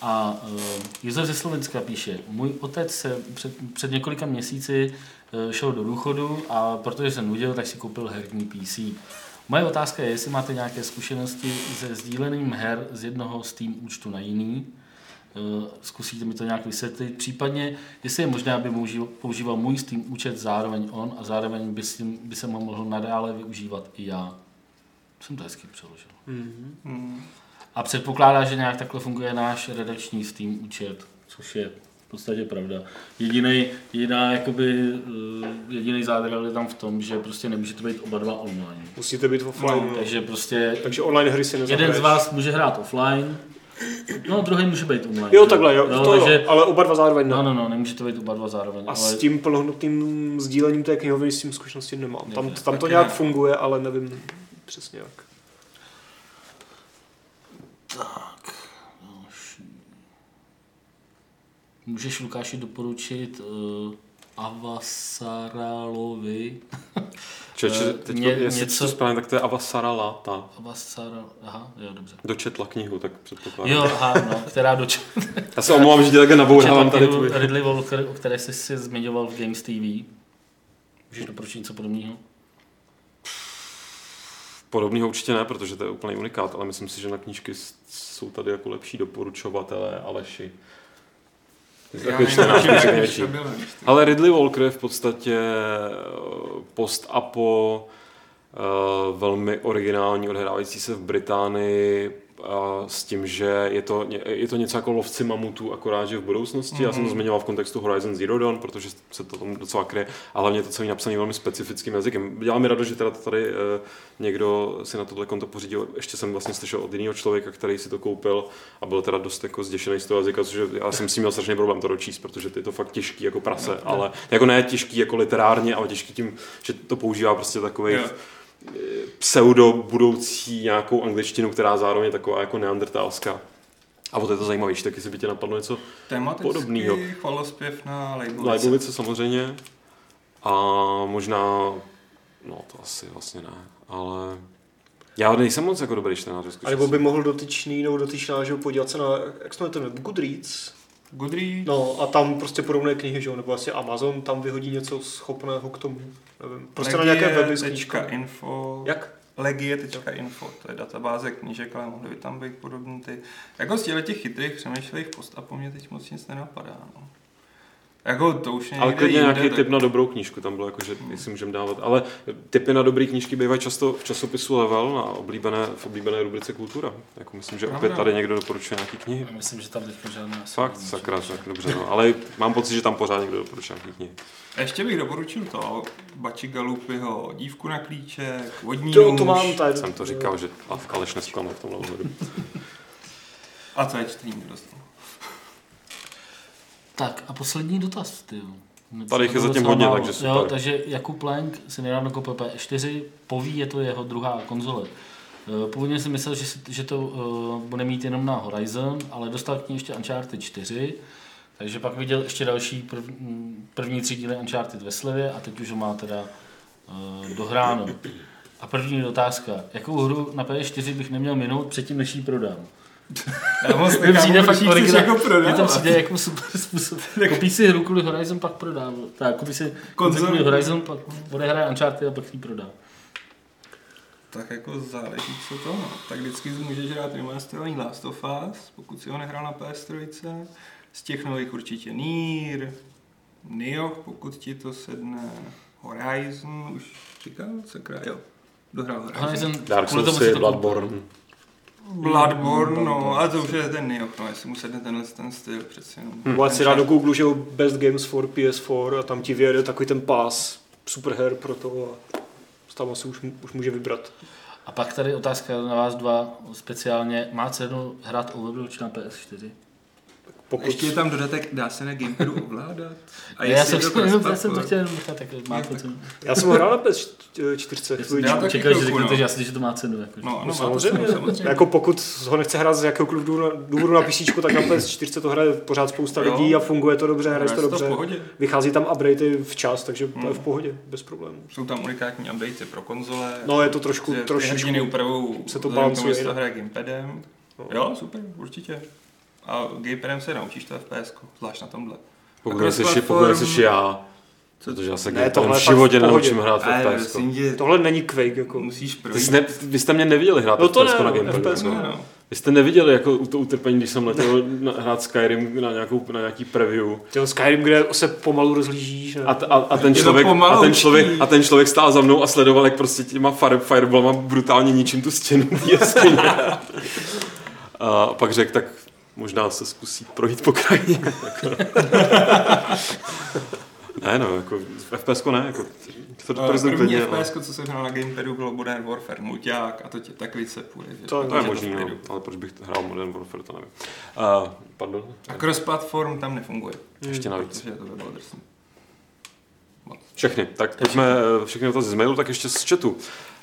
A uh, Josef ze Slovenska píše, můj otec se před, před několika měsíci uh, šel do důchodu a protože se nudil, tak si koupil herní PC. Moje otázka je, jestli máte nějaké zkušenosti se sdíleným her z jednoho Steam účtu na jiný. Eh, Zkusíte mi to nějak vysvětlit. Případně, jestli je možné, aby používal, používal můj Steam účet zároveň on a zároveň by, si, by se ho mohl nadále využívat i já. Jsem to hezky přeložil. Hmm. A předpokládá, že nějak takhle funguje náš redakční Steam účet, což je v podstatě pravda. Jediný, jediná, jakoby, eh, jediný zádrhel je tam v tom, že prostě nemůžete být oba dva online. Musíte být offline. No, Takže prostě Takže online hry si nezahraješ. jeden z vás může hrát offline, no druhý může být online. Jo, takhle, jo, jo to takže, jo, ale oba dva zároveň ne. No, no, no, nemůžete být oba dva zároveň. A ale s tím plnohodnotným sdílením té knihovny s tím zkušenosti nemám. Tam, Nevím, tam to nějak ne. funguje, ale nevím přesně jak. Tak. další. Můžeš Lukáši doporučit uh, Avasaralovi. Čeče, Eh, teď ně- jestli něco- to správně, tak to je Avasara Lata. Avasara, aha, jo, dobře. Dočetla knihu, tak předpokládám. Jo, aha, no, která dočetla Já se omlouvám, že tě takhle nabouhávám tady tvůj. Ridley Walker, o které jsi si zmiňoval v Games TV. Můžeš doporučit něco podobného? Podobného určitě ne, protože to je úplný unikát, ale myslím si, že na knížky jsou tady jako lepší doporučovatelé Aleši. Takový čtenář, největší. Ale Ridley Walker je v podstatě eh, post-apo, eh, velmi originální, odhrávající se v Británii s tím, že je to, je to něco jako lovci mamutů, akorát, že v budoucnosti. Já jsem to zmiňoval v kontextu Horizon Zero Dawn, protože se to tam docela kryje, a hlavně je to celý napsaný velmi specifickým jazykem. Dělá mi radost, že teda tady eh, někdo si na tohle konto pořídil. Ještě jsem vlastně slyšel od jiného člověka, který si to koupil a byl teda dost jako zděšený z toho jazyka, což já jsem s tím měl strašný problém to dočíst, protože je to fakt těžký jako prase, ale jako ne těžký jako literárně, ale těžký tím, že to používá prostě takových Jo. Pseudo budoucí nějakou angličtinu, která zároveň je taková jako neandertalská. A o to je to zajímavější, tak jestli by tě napadlo něco Tematicky podobnýho. chvalospěv na Leibovice. Leibovice samozřejmě. A možná, no to asi vlastně ne, ale já nejsem moc jako dobrý čtenář. ve A skutečnosti. nebo by mohl dotyčný nebo dotyčná, že podívat se na, jak se to jmenuje, Goodreads. Goodreads. No a tam prostě podobné knihy, že jo, nebo asi Amazon tam vyhodí něco schopného k tomu. Nevím. Prostě na nějaké weby s. Info. Jak? Legie.info, to je databáze knížek, ale mohly by tam být podobný ty. Jako z těch chytrých přemýšlejch post a po mně teď moc nic nenapadá. No. Jako to už Ale klidně jinde, nějaký tak- tip na dobrou knížku, tam bylo jako, že jestli můžeme dávat. Ale tipy na dobré knížky bývají často v časopisu Level na oblíbené, v oblíbené rubrice Kultura. Jako myslím, že opět Pravda. tady někdo doporučuje nějaký knihy. Myslím, že tam teď žádná Fakt, sakra, tak dobře, no. Ale mám pocit, že tam pořád někdo doporučuje nějaký knihy. Ještě bych doporučil to, Bači Galupyho dívku na klíček, vodní To, nůž. to mám tady. Jsem to říkal, že a Aleš nesklame v tomhle ohledu. A to je čtení nedostal. Tak a poslední dotaz, ty. Tady jich je zatím hodně, takže super. Jo, takže Jakub Lenk si nedávno koupil P4, poví, je to jeho druhá konzole. Eh, Původně si myslel, že, že to uh, bude mít jenom na Horizon, ale dostal k ní ještě Uncharted 4. Takže pak viděl ještě další prv, první tři díly Uncharted ve slevě a teď už ho má teda uh, dohráno. A první otázka. Jakou hru na PS4 bych neměl minout předtím, než ji prodám? Já moc přijde fakt originál. jako Mně to prodávat. přijde jako super způsob. Koupíš si hru kvůli Horizon, pak prodám. Tak, koupíš si kvůli Horizon, pak odehraje Uncharted a pak ji prodá. Tak jako záleží, co to no. Tak vždycky můžeš hrát remasterovaný Last of Us, pokud si ho nehrál na PS3. Z těch nových určitě Nier, Nioh, pokud ti to sedne, Horizon, už říkal, sakra, jo. Dohrál Horizon. Horizon, Dark Souls, to koupil. Bloodborne. No, ale to už je ten Nioh, no, jestli mu sedne tenhle ten styl, přeci jenom. Hm. Hm. si rád do Google, že jo, Best Games for PS4 a tam ti vyjede takový ten pás super her pro to a tam asi už, už může vybrat. A pak tady otázka na vás dva speciálně. Má cenu hrát Overwatch na PS4? Pokud... Ještě je tam dodatek, dá se na gamepadu ovládat? A já jsem, je to já jsem to chtěl nechat, tak má to cenu. Já jsem ho hrál na PS4. Já Čekal, že řeknete, no. že já si, že to má cenu. Jako. No, No, samozřejmě. samozřejmě. Jako pokud ho nechce hrát z jakéhokoliv důvodu na- důvodu na PC, tak na PS4 to hraje pořád spousta Jo. lidí a funguje to dobře, hraje to se dobře. Vychází tam updatey včas, takže to je Hmm. v pohodě, bez problémů. Jsou tam unikátní updaty pro konzole. No, je to trošku- ty trošičku se to balancuje jestli to hraje gamepadem. No. Jo, super, určitě. A gamepadem se naučíš to FPS, zvlášť na tomhle. Pokud A nejsi, cross-platform- pokud nejsi já, protože já se Ne, ne, tohle v životě v nenaučím hrát v Ale FPS. Tohle není Quake, jako. musíš Ty projít. jste, ne, vy jste mě neviděli hrát No to FPS ne, na Gamepadu. FPS, No, no. Vy jste neviděli jako to utrpení, když jsem letěl na, hrát Skyrim na, nějakou, na nějaký preview. Těho Skyrim, kde se pomalu rozlížíš. A, a, a, ten člověk, a, ten člověk, a ten člověk stál za mnou a sledoval, jak prostě těma fire, fireballama brutálně ničím tu stěnu. A pak řekl, tak možná se zkusí projít po krajině. ne, no, jako v FPS ne, jako to prezentuje První mě, ale- FPS, co jsem hrál na gamepadu, bylo Modern Warfare mulťák a to tě tak vycepuje. Že To- To je že možný, no, ale proč bych hrál Modern Warfare, to nevím. Uh, pardon? A cross-platform tam nefunguje, Ještě navíc. protože to by bylo drsný. Všechny. Tak pojďme eh, všechny dotazy z mailu, tak ještě z chatu.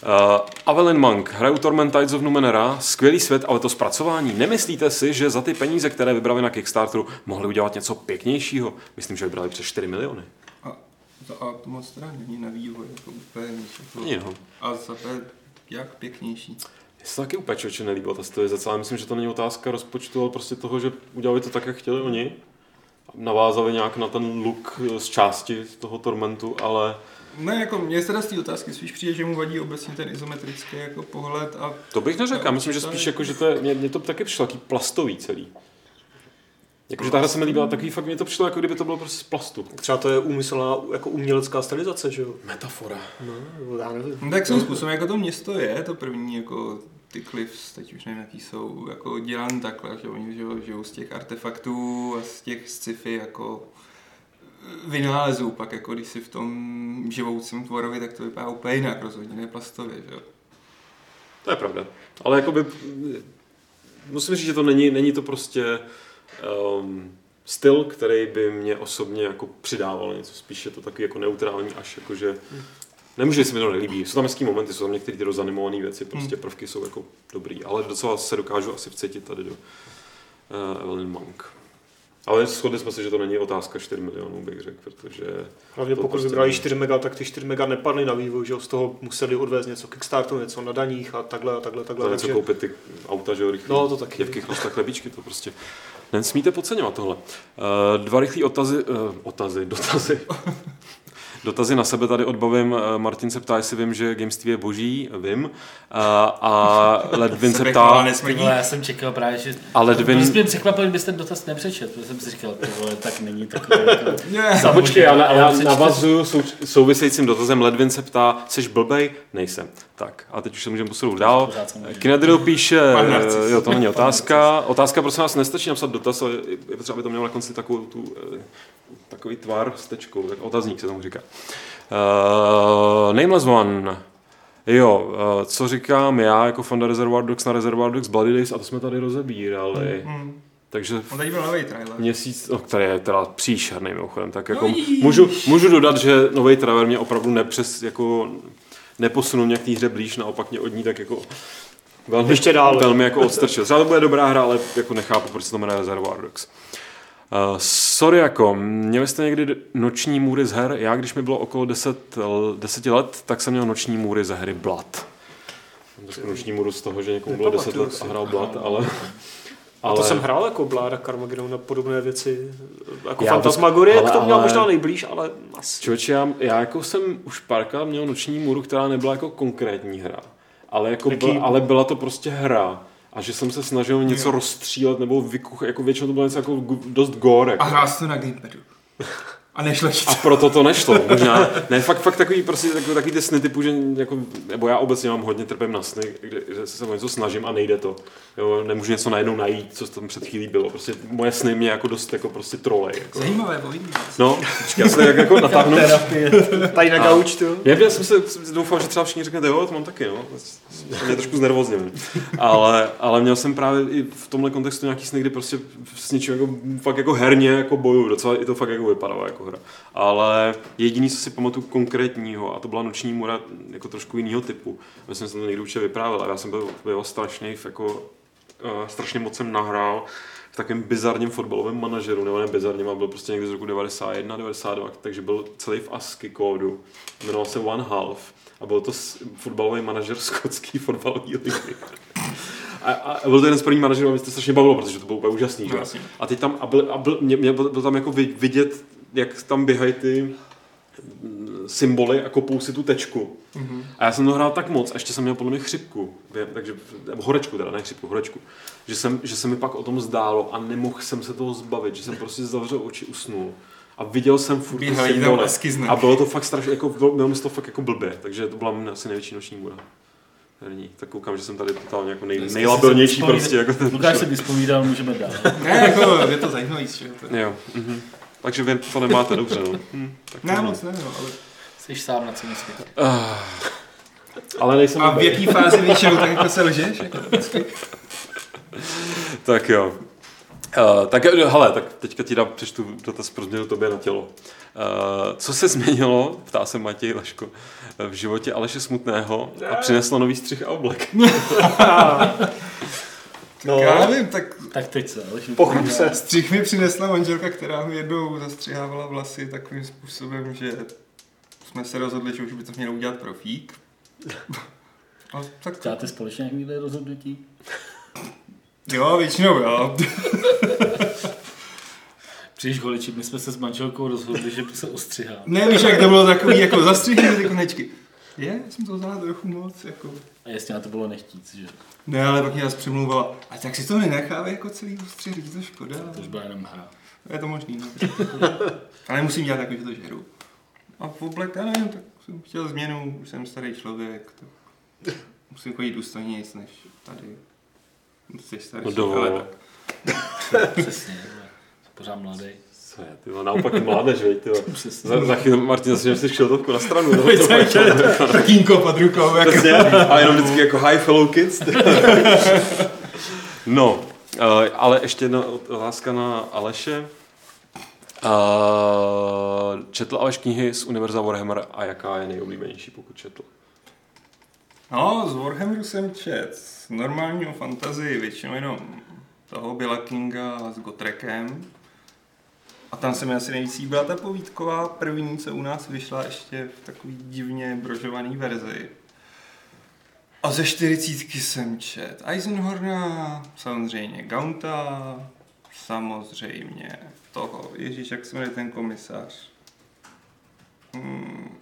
Uh, Avelin Monk, hraju Torment Tides of Numenera, skvělý svět, ale to zpracování. Nemyslíte si, že za ty peníze, které vybrali na Kickstarteru, mohli udělat něco pěknějšího? Myslím, že vybrali přes 4 miliony. A, to, a to moc teda není na vývoj, jako úplně nic. Jako, no. A za jak pěknější. Mně se taky úplně člověče nelíbila ta stylizace, ale myslím, že to není otázka rozpočtu, ale prostě toho, že udělali to tak, jak chtěli oni. Navázali nějak na ten look eh, z části toho Tormentu, ale Ne, jako mě teda z té otázky spíš přijde, že mu vadí obecně ten izometrický jako pohled a to bych neřekl. Já myslím, že spíš jako, že to je, mě, mě to taky přišlo taky plastový celý. Jakože ta hra se mi líbila takový, fakt mě to přišlo, jako kdyby to bylo prostě z plastu. Třeba to je úmyslná jako umělecká stylizace, že jo? Metafora. No, já nevím. No, tak svým způsobem, jako to město je, to první, jako ty cliffs, teď už nevím, jaký jsou, jako dělan takhle, že oni žijou, žijou z těch artefaktů a z těch sci-fi jako vynálezů, pak jako když si v tom živoucím tvorovi, tak to vypadá úplně jinak, rozhodně ne plastově, že jo. To je pravda. Ale jakoby, musím říct, že to není, není to prostě um, styl, který by mě osobně jako přidával něco. Spíš je to takový jako neutrální, až jako, že Nemůžu, že se mi to nelíbí. Jsou tam hezký momenty, jsou tam některé ty rozanimované věci, prostě prvky jsou jako dobrý, ale docela se dokážu asi vcetit tady do uh, Evelyn Monk. Ale shodli jsme se, že to není otázka 4 milionů, bych řekl, protože... Hlavně pokud prostě vybrali není. 4 mega, tak ty 4 mega nepadly na vývoj, že? Z toho museli odvést něco Kickstarteru, něco na daních a takhle a takhle, Za takhle. něco takže- koupit ty auta, že jo, rychle. No, to taky. Děvky, chlusta, chlebičky, to prostě nesmíte podceňovat tohle. Uh, dva rychlé otazy, uh, otazy, dotazy. Dotazy na sebe tady odbavím. Eh, Martin se ptá, jestli vím, že Gameství je boží, vím. Uh, a Ledvin se ptá, já jsem čekal právě, že... a Ledvin... Prostě mě překvapil, kdybyste ten dotaz nepřečet, protože jsem si říkal, ty vole, tak není takový. Jako... A počkej, já, na, já přečtěte. navazuju sou, souvisejícím dotazem. Ledvin se ptá, jsi blbej? Nejsem. Tak, a teď už se můžeme posunout dál. Jsem. Kinedril píše, jo, to není otázka. Otázka, prosím vás, nestačí napsat dotaz, ale je potřeba, aby to mělo na konci takovou tu, eh, takový tvar s tečkou, tak otazník se tomu říká. Uh, Nameless One. Jo, uh, co říkám já jako fanda Reservoir Dogs na Reservoir Dogs Bloody Days, a to jsme tady rozebírali. Hmm. Takže On tady byl nový trailer. měsíc, no, který je teda příšerný mimochodem, tak jako No jíž. můžu, můžu dodat, že nový trailer mě opravdu nepřes, jako neposunul mě k té hře blíž, naopak mě od ní tak jako velmi, Ještě dál. velmi jako odstrčil. Třeba to bude dobrá hra, ale jako nechápu, proč se to jmenuje Reservoir Dogs. Uh, sorry jako, měli jste někdy noční můry z her? Já, když mi bylo okolo 10, 10 let, tak jsem měl noční můry ze hry Blood. Mám noční můru z toho, že někomu bylo 10 let a hrál Blood, ale... Ale... A to jsem hrál jako Bláda Carmageddon na podobné věci. Jako Já Fantasmagorie, ale- k tomu měl ale- možná nejblíž, ale asi. Člověče, já, já jako jsem už párkrát měl noční můru, která nebyla jako konkrétní hra. Ale, jako Jaký? byla, ale byla to prostě hra. A že jsem se snažil něco rozstřílet nebo vykuch, jako většinou to bylo něco jako dost gore. Jako. A hrál to na gamepadu. A nešlo ti A to. proto to nešlo, možná. Ne, fakt, fakt takový, prostě, takový, takový ty sny typu, že jako, nebo já obecně mám hodně trpím na sny, kde, že se o něco snažím a nejde to. Jo, nemůžu něco najednou najít, co tam před chvílí bylo. Prostě moje sny mě jako dost jako prostě trolej. Jako. Zajímavé, povídej. No, počkej, já se jak jako natáhnu. Tady na gauč, tu. Já, já jsem se doufal, že třeba všichni řeknete, jo, to mám taky, no. To mě trošku znervozněm. Ale, ale měl jsem právě i v tomhle kontextu nějaký sny, kdy prostě s něčím jako, fakt jako herně jako bojuju. Docela i to fakt jako vypadalo jako hra. Ale jediný, co si pamatuju konkrétního, a to byla noční můra jako trošku jiného typu. Myslím, že jsem to někdy určitě vyprávěl, a já jsem byl, byl strašný, jako, uh, strašně moc jsem nahrál v takovém bizarním fotbalovém manažeru, nebo ne bizarním, ale byl prostě někdy z roku 91, 92, takže byl celý v ASCII kódu. Jmenoval se One Half a byl to fotbalový manažer skotský fotbalový ligy. A, a, byl to jeden z prvních manažerů a mě to strašně bavilo, protože to bylo úplně úžasný. Že? No. A teď tam, a byl, a byl, mě, mě byl, byl, tam jako vi- vidět, jak tam běhají ty mm, symboly a kopou si tu tečku. Mm-hmm. A já jsem to hrál tak moc, a ještě jsem měl podle mě chřipku, takže, nebo horečku teda, ne chřipku, horečku, že, jsem, že se mi pak o tom zdálo a nemohl jsem se toho zbavit, že jsem prostě zavřel oči, usnul. A viděl jsem furt ty Bíhají eskizny. A bylo to fakt strašně, jako, bylo, bylo mi toho fakt jako blbě, takže to byla asi největší noční můra. Herní. Tak koukám, že jsem tady totálně jako nej, nejlabilnější si prostě. Jako ten Lukáš se vyspovídal, můžeme dál. Ne, jako, je to zajímavý, že jo. to- Jo. Mhm. Takže vy to nemáte dobře, no. Hm, tak Ne, moc ne, no, ale... Jsi sám na celém světě. Ah. Ale nejsem A v jaký fázi většinou tak jako se lžeš? Jako, Tak jo. Uh, tak jo, hele, tak teďka ti dám, přečtu dotaz pro změnu tobě na tělo. Uh, co se změnilo, ptá se Matěj Leško, v životě Aleše Smutného a přineslo nový střih a oblek? No, já nevím, tak Tak teď se, ale pochlup se. střih mi přinesla manželka, která mi jednou zastřihávala vlasy takovým způsobem, že jsme se rozhodli, že už by to měl udělat profík. A tak Děláte společně někde rozhodnutí? jo, většinou jo. Příliš holiči, my jsme se s manželkou rozhodli, že se ostřihá. Ne, víš, jak to bylo takový jako zastřihný ty konečky. Je, jsem to vzala trochu moc, jako. A jasně, na to bylo nechtíc, že? Ne, ale pak mě zase přemlouvala. A tak si to nenechávej jako celý ostřih, je to škoda. To už byla jenom hra. Je to možný, no. Ale nemusím dělat takový, že to žeru. A v oblek, já nevím, tak jsem chtěl změnu, už jsem starý člověk, tak musím chodit důstojnějc než tady. Jsi starší, No ale tak. Přesně, pořád mladý. Co je, ty vole, naopak mládež, veď, ty vole. Přesně. Za, za chvíli, Martin, zase si šiltovku na stranu. No, to fakt, Prkínko pod rukou, jako. Přesně, a jenom vždycky jako hi fellow kids. no, uh, ale ještě jedna otázka na Aleše. Uh, četl Aleš knihy z Univerza Warhammer a jaká je nejoblíbenější, pokud četl? No, z Warhammeru jsem čet. Z normálního fantazii většinou jenom toho Billa Kinga s Gotrekem. A tam se mi asi nejvíc byla ta povídková první, co u nás vyšla ještě v takový divně brožovaný verzi. A ze čtyřicítky jsem čet Eisenhorna, samozřejmě Gaunta, samozřejmě toho, Ježíš, jak se jmenuje ten komisař. Hmm.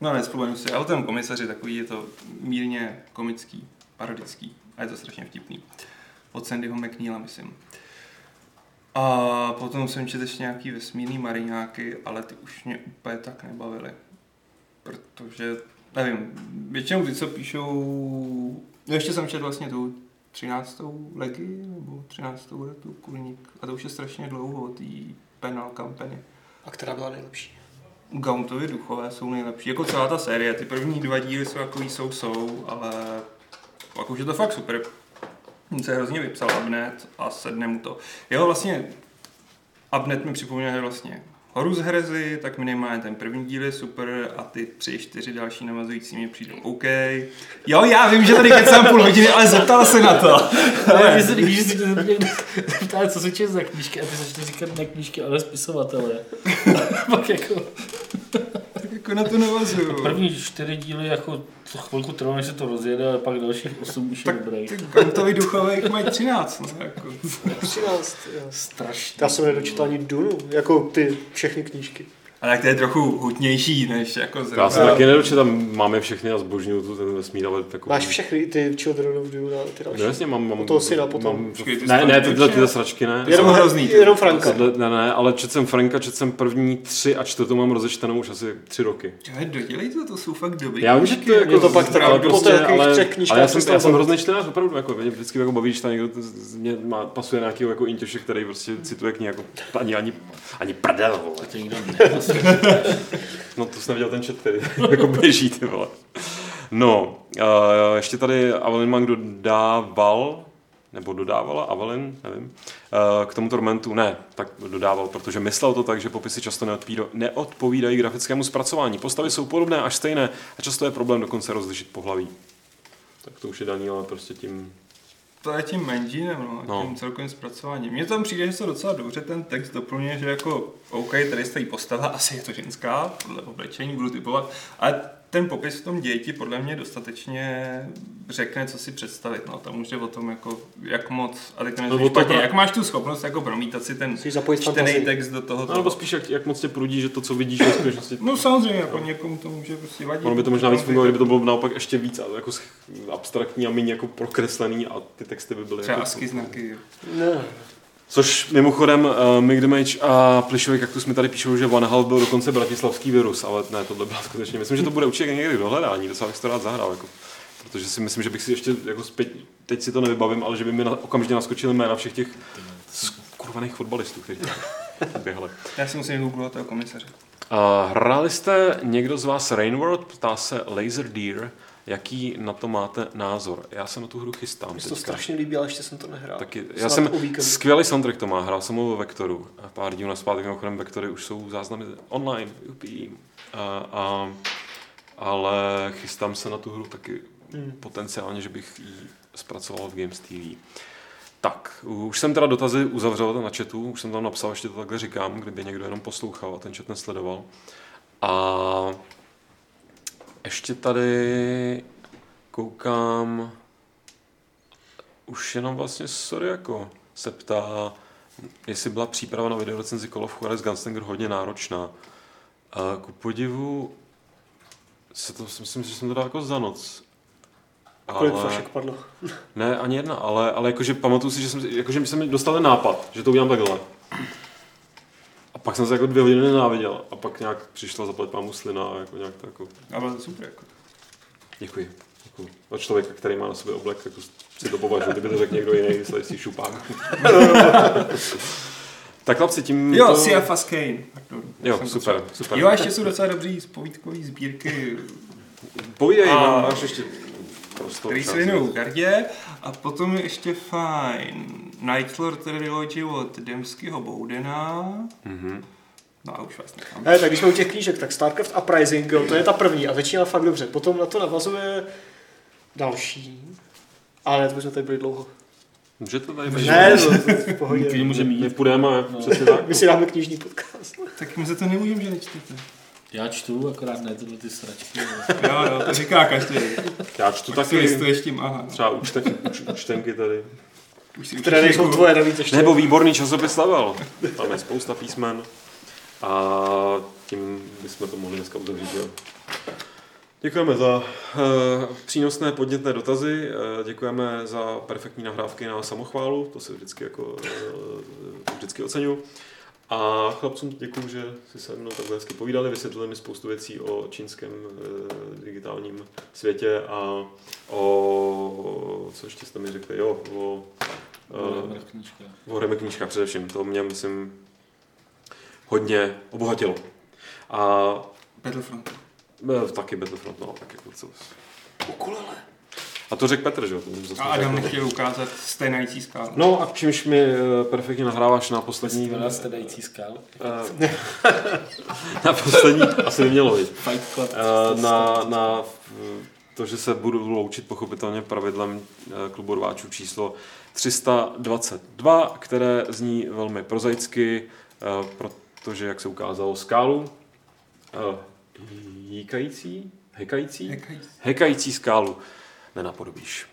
No nespomenu si, ale ten komisař je takový, je to mírně komický, parodický a je to strašně vtipný. Od Sandyho McNeila, myslím. A potom jsem četl ještě nějaký vesmírný mariňáky, ale ty už mě úplně tak nebavily. Protože, nevím, většinou ty, co píšou... No ještě jsem četl vlastně tu 13. legi, nebo 13. tu kulník. A to už je strašně dlouho od té penal kampany. A která byla nejlepší? Gauntovi duchové jsou nejlepší, jako celá ta série. Ty první dva díly jsou takový jsou, jsou, ale pak už je to fakt super. On se hrozně vypsal Abnet a sedne mu to. Jo, vlastně Abnet mi připomněl, že vlastně Horus Heresy, tak minimálně ten první díl je super a ty tři, čtyři další navazující mi přijdou OK. Jo, já vím, že tady kecám půl hodiny, ale zeptal se na to. Ale se když co se čte za knížky, a ty začneš říkat ne knížky, ale spisovatele. Pak jako jako na to navazuju. první čtyři díly jako to chvilku trvá, než se to rozjede, ale pak dalších osm už je Tak dobrý. ty Gantovi duchové jich mají 13. No, jako. 13. jo. Strašně. Já jsem nedočetl ani Dunu, jako ty všechny knížky. Ale tak to je trochu hutnější, než jako Já zrovna. se taky nedočetl, tam máme všechny a zbožňuju tu ten vesmír, ale takový... Máš všechny ty Children of Dune a ty další. No jasně, mám... mám U toho syna potom. Mám, Počkej, ty ne, to ne, nedočetl? tyhle, tyhle sračky ne. Jenom hrozný, ty. Jenom Franka. Tohle- Ne, ne, ale četl jsem Franka, četl jsem první tři a čtvrtou mám rozečtenou už asi tři roky. Ale dodělej to, to jsou fakt dobrý. Já vím, že to jako, Je to pak ale, trvá po prostě, takových ale, ale já jsem, já jsem hrozný čtenář, opravdu, jako, mě vždycky jako baví, když tam někdo z- mě má, pasuje nějakého jako intěše, který prostě cituje knihy, jako ani, ani, ani prdel, vole. No to jsem neviděl ten chat, který jako běží, ty vole. No, uh, ještě tady Avelin Mang dodával, nebo dodávala Avelin, nevím, k tomu tormentu, ne, tak dodával, protože myslel to tak, že popisy často neodpído, neodpovídají grafickému zpracování. Postavy jsou podobné až stejné a často je problém dokonce rozlišit pohlaví. Tak to už je daný, ale prostě tím... To je tím no, No. no. tím celkovým zpracováním. Mně tam přijde, že se docela dobře ten text doplňuje, že jako OK, tady stojí postava, asi je to ženská, podle oblečení budu typovat, ale ten popis v tom děti podle mě dostatečně řekne, co si představit. No, tam už je o tom, jako, jak moc, a teď to No, špatně, pra- jak máš tu schopnost jako promítat si ten čtený text do toho. No, nebo spíš jak, jak moc tě prudí, že to, co vidíš, je skutečnosti No samozřejmě, jako někomu to může prostě vadit. Ono by to možná víc fungovalo, kdyby to bylo naopak ještě víc jako abstraktní a méně jako prokreslený a ty texty by byly Třeba jako... asky znaky. Ne. Což mimochodem uh, Mick Damage a Plišový kaktus mi tady píšou, že One Half byl dokonce bratislavský virus, ale ne, tohle bylo skutečně. Myslím, že to bude určitě někdy dohledání, docela bych to rád zahrál. Jako. Protože si myslím, že bych si ještě jako zpět, teď si to nevybavím, ale že by mi na, okamžitě naskočily jména všech těch skurvených fotbalistů, kteří běhali. Já si musím googlovat toho komisaře. Uh, hráli jste někdo z vás Rainworld? Ptá se Laser Deer. Jaký na to máte názor? Já se na tu hru chystám. Mně se to strašně líbí, ale ještě jsem to nehrál. Taky, Snad já jsem skvělý soundtrack to má, hrál jsem ho ve Vektoru. A pár dílů na zpátek mimochodem Vektory už jsou záznamy online, jupi. A, a, ale chystám se na tu hru taky Hmm. potenciálně, že bych ji zpracoval v Games TV. Tak, už jsem teda dotazy uzavřel na chatu, už jsem tam napsal, ještě to takhle říkám, kdyby někdo jenom poslouchal a ten chat nesledoval. A ještě tady koukám, už jenom vlastně, sorry, jako se ptá, jestli byla příprava na videorecenzi Call of Juarez Gunslinger hodně náročná. A ku podivu se to, myslím, že jsem to dal jako za noc. Kolik flašek padlo? Ne, ani jedna, ale, ale jakože pamatuju si, že jsem, jakože jsem dostal ten nápad, že to udělám takhle. A pak jsem se jako dvě hodiny nenáviděl a pak nějak přišla zaplet pámu slina a jako nějak to jako... A bylo to super. Jako. Děkuji. Děkuji. Od člověka, který má na sobě oblek, jako si to považuji, kdyby to řekl někdo jiný, si šupák. tak chlapci, tím Jo, to... Fast Kane. Pardon. Jo, super, docela- super. Jo, a ještě jsou docela dobrý povídkový sbírky, Povídej, A- máš ještě prostor. který se věnují Gardě. A potom je ještě fajn Nightlord Trilogy od Demského Boudena. Mhm. No a už vás nechám. Ne, tak když jsme u těch knížek, tak StarCraft Uprising, jo, to je ta první a začíná fakt dobře. Potom na to navazuje další. Ale to bychom tady byli dlouho. Můžete tady být? Ne, to, to v pohodě. Klidně můžeme My jít. půjdeme, No. přesně tak. My si dáme knižní podcast. Tak my za to nemůžeme, že nečtete. Já čtu, akorát ne tyhle ty sračky. Jo, jo, to říká každý. Já čtu Tak si taky listuješ tím, aha. třeba účtenky, úč, účtenky tady. Už si Které nejsou tvoje navíc ještě. Nebo výborný časopis Level. Tam je spousta písmen. A tím bychom to mohli dneska uzavřít. Jo. Děkujeme za uh, přínosné podnětné dotazy, uh, děkujeme za perfektní nahrávky na samochválu, to se vždycky jako uh, vždycky oceňuji. A chlapcům děkuji, že si se mnou takhle hezky povídali, vysvětlili mi spoustu věcí o čínském uh, digitálním světě a o, co ještě jste mi řekli, jo, o, Knížka. o hremi knížkách především, to mě, myslím, hodně obohatilo. A Battlefront. e, taky Battlefront, no, tak jako co. Ukulele. A to řekl Petr, že jo? A Adam nechtěl ukázat stenající skálu. No a čímž mi eh, perfektně nahráváš na poslední... Dající skal. eh, na poslední, asi nemělo Club. Eh, na, na to, že se budu loučit pochopitelně pravidlem klubu rváčů číslo 322, které zní velmi prozaicky, eh, protože, jak se ukázalo, skálu eh, jíkající, hekající, Hekající. hekající skálu nenapodobíš.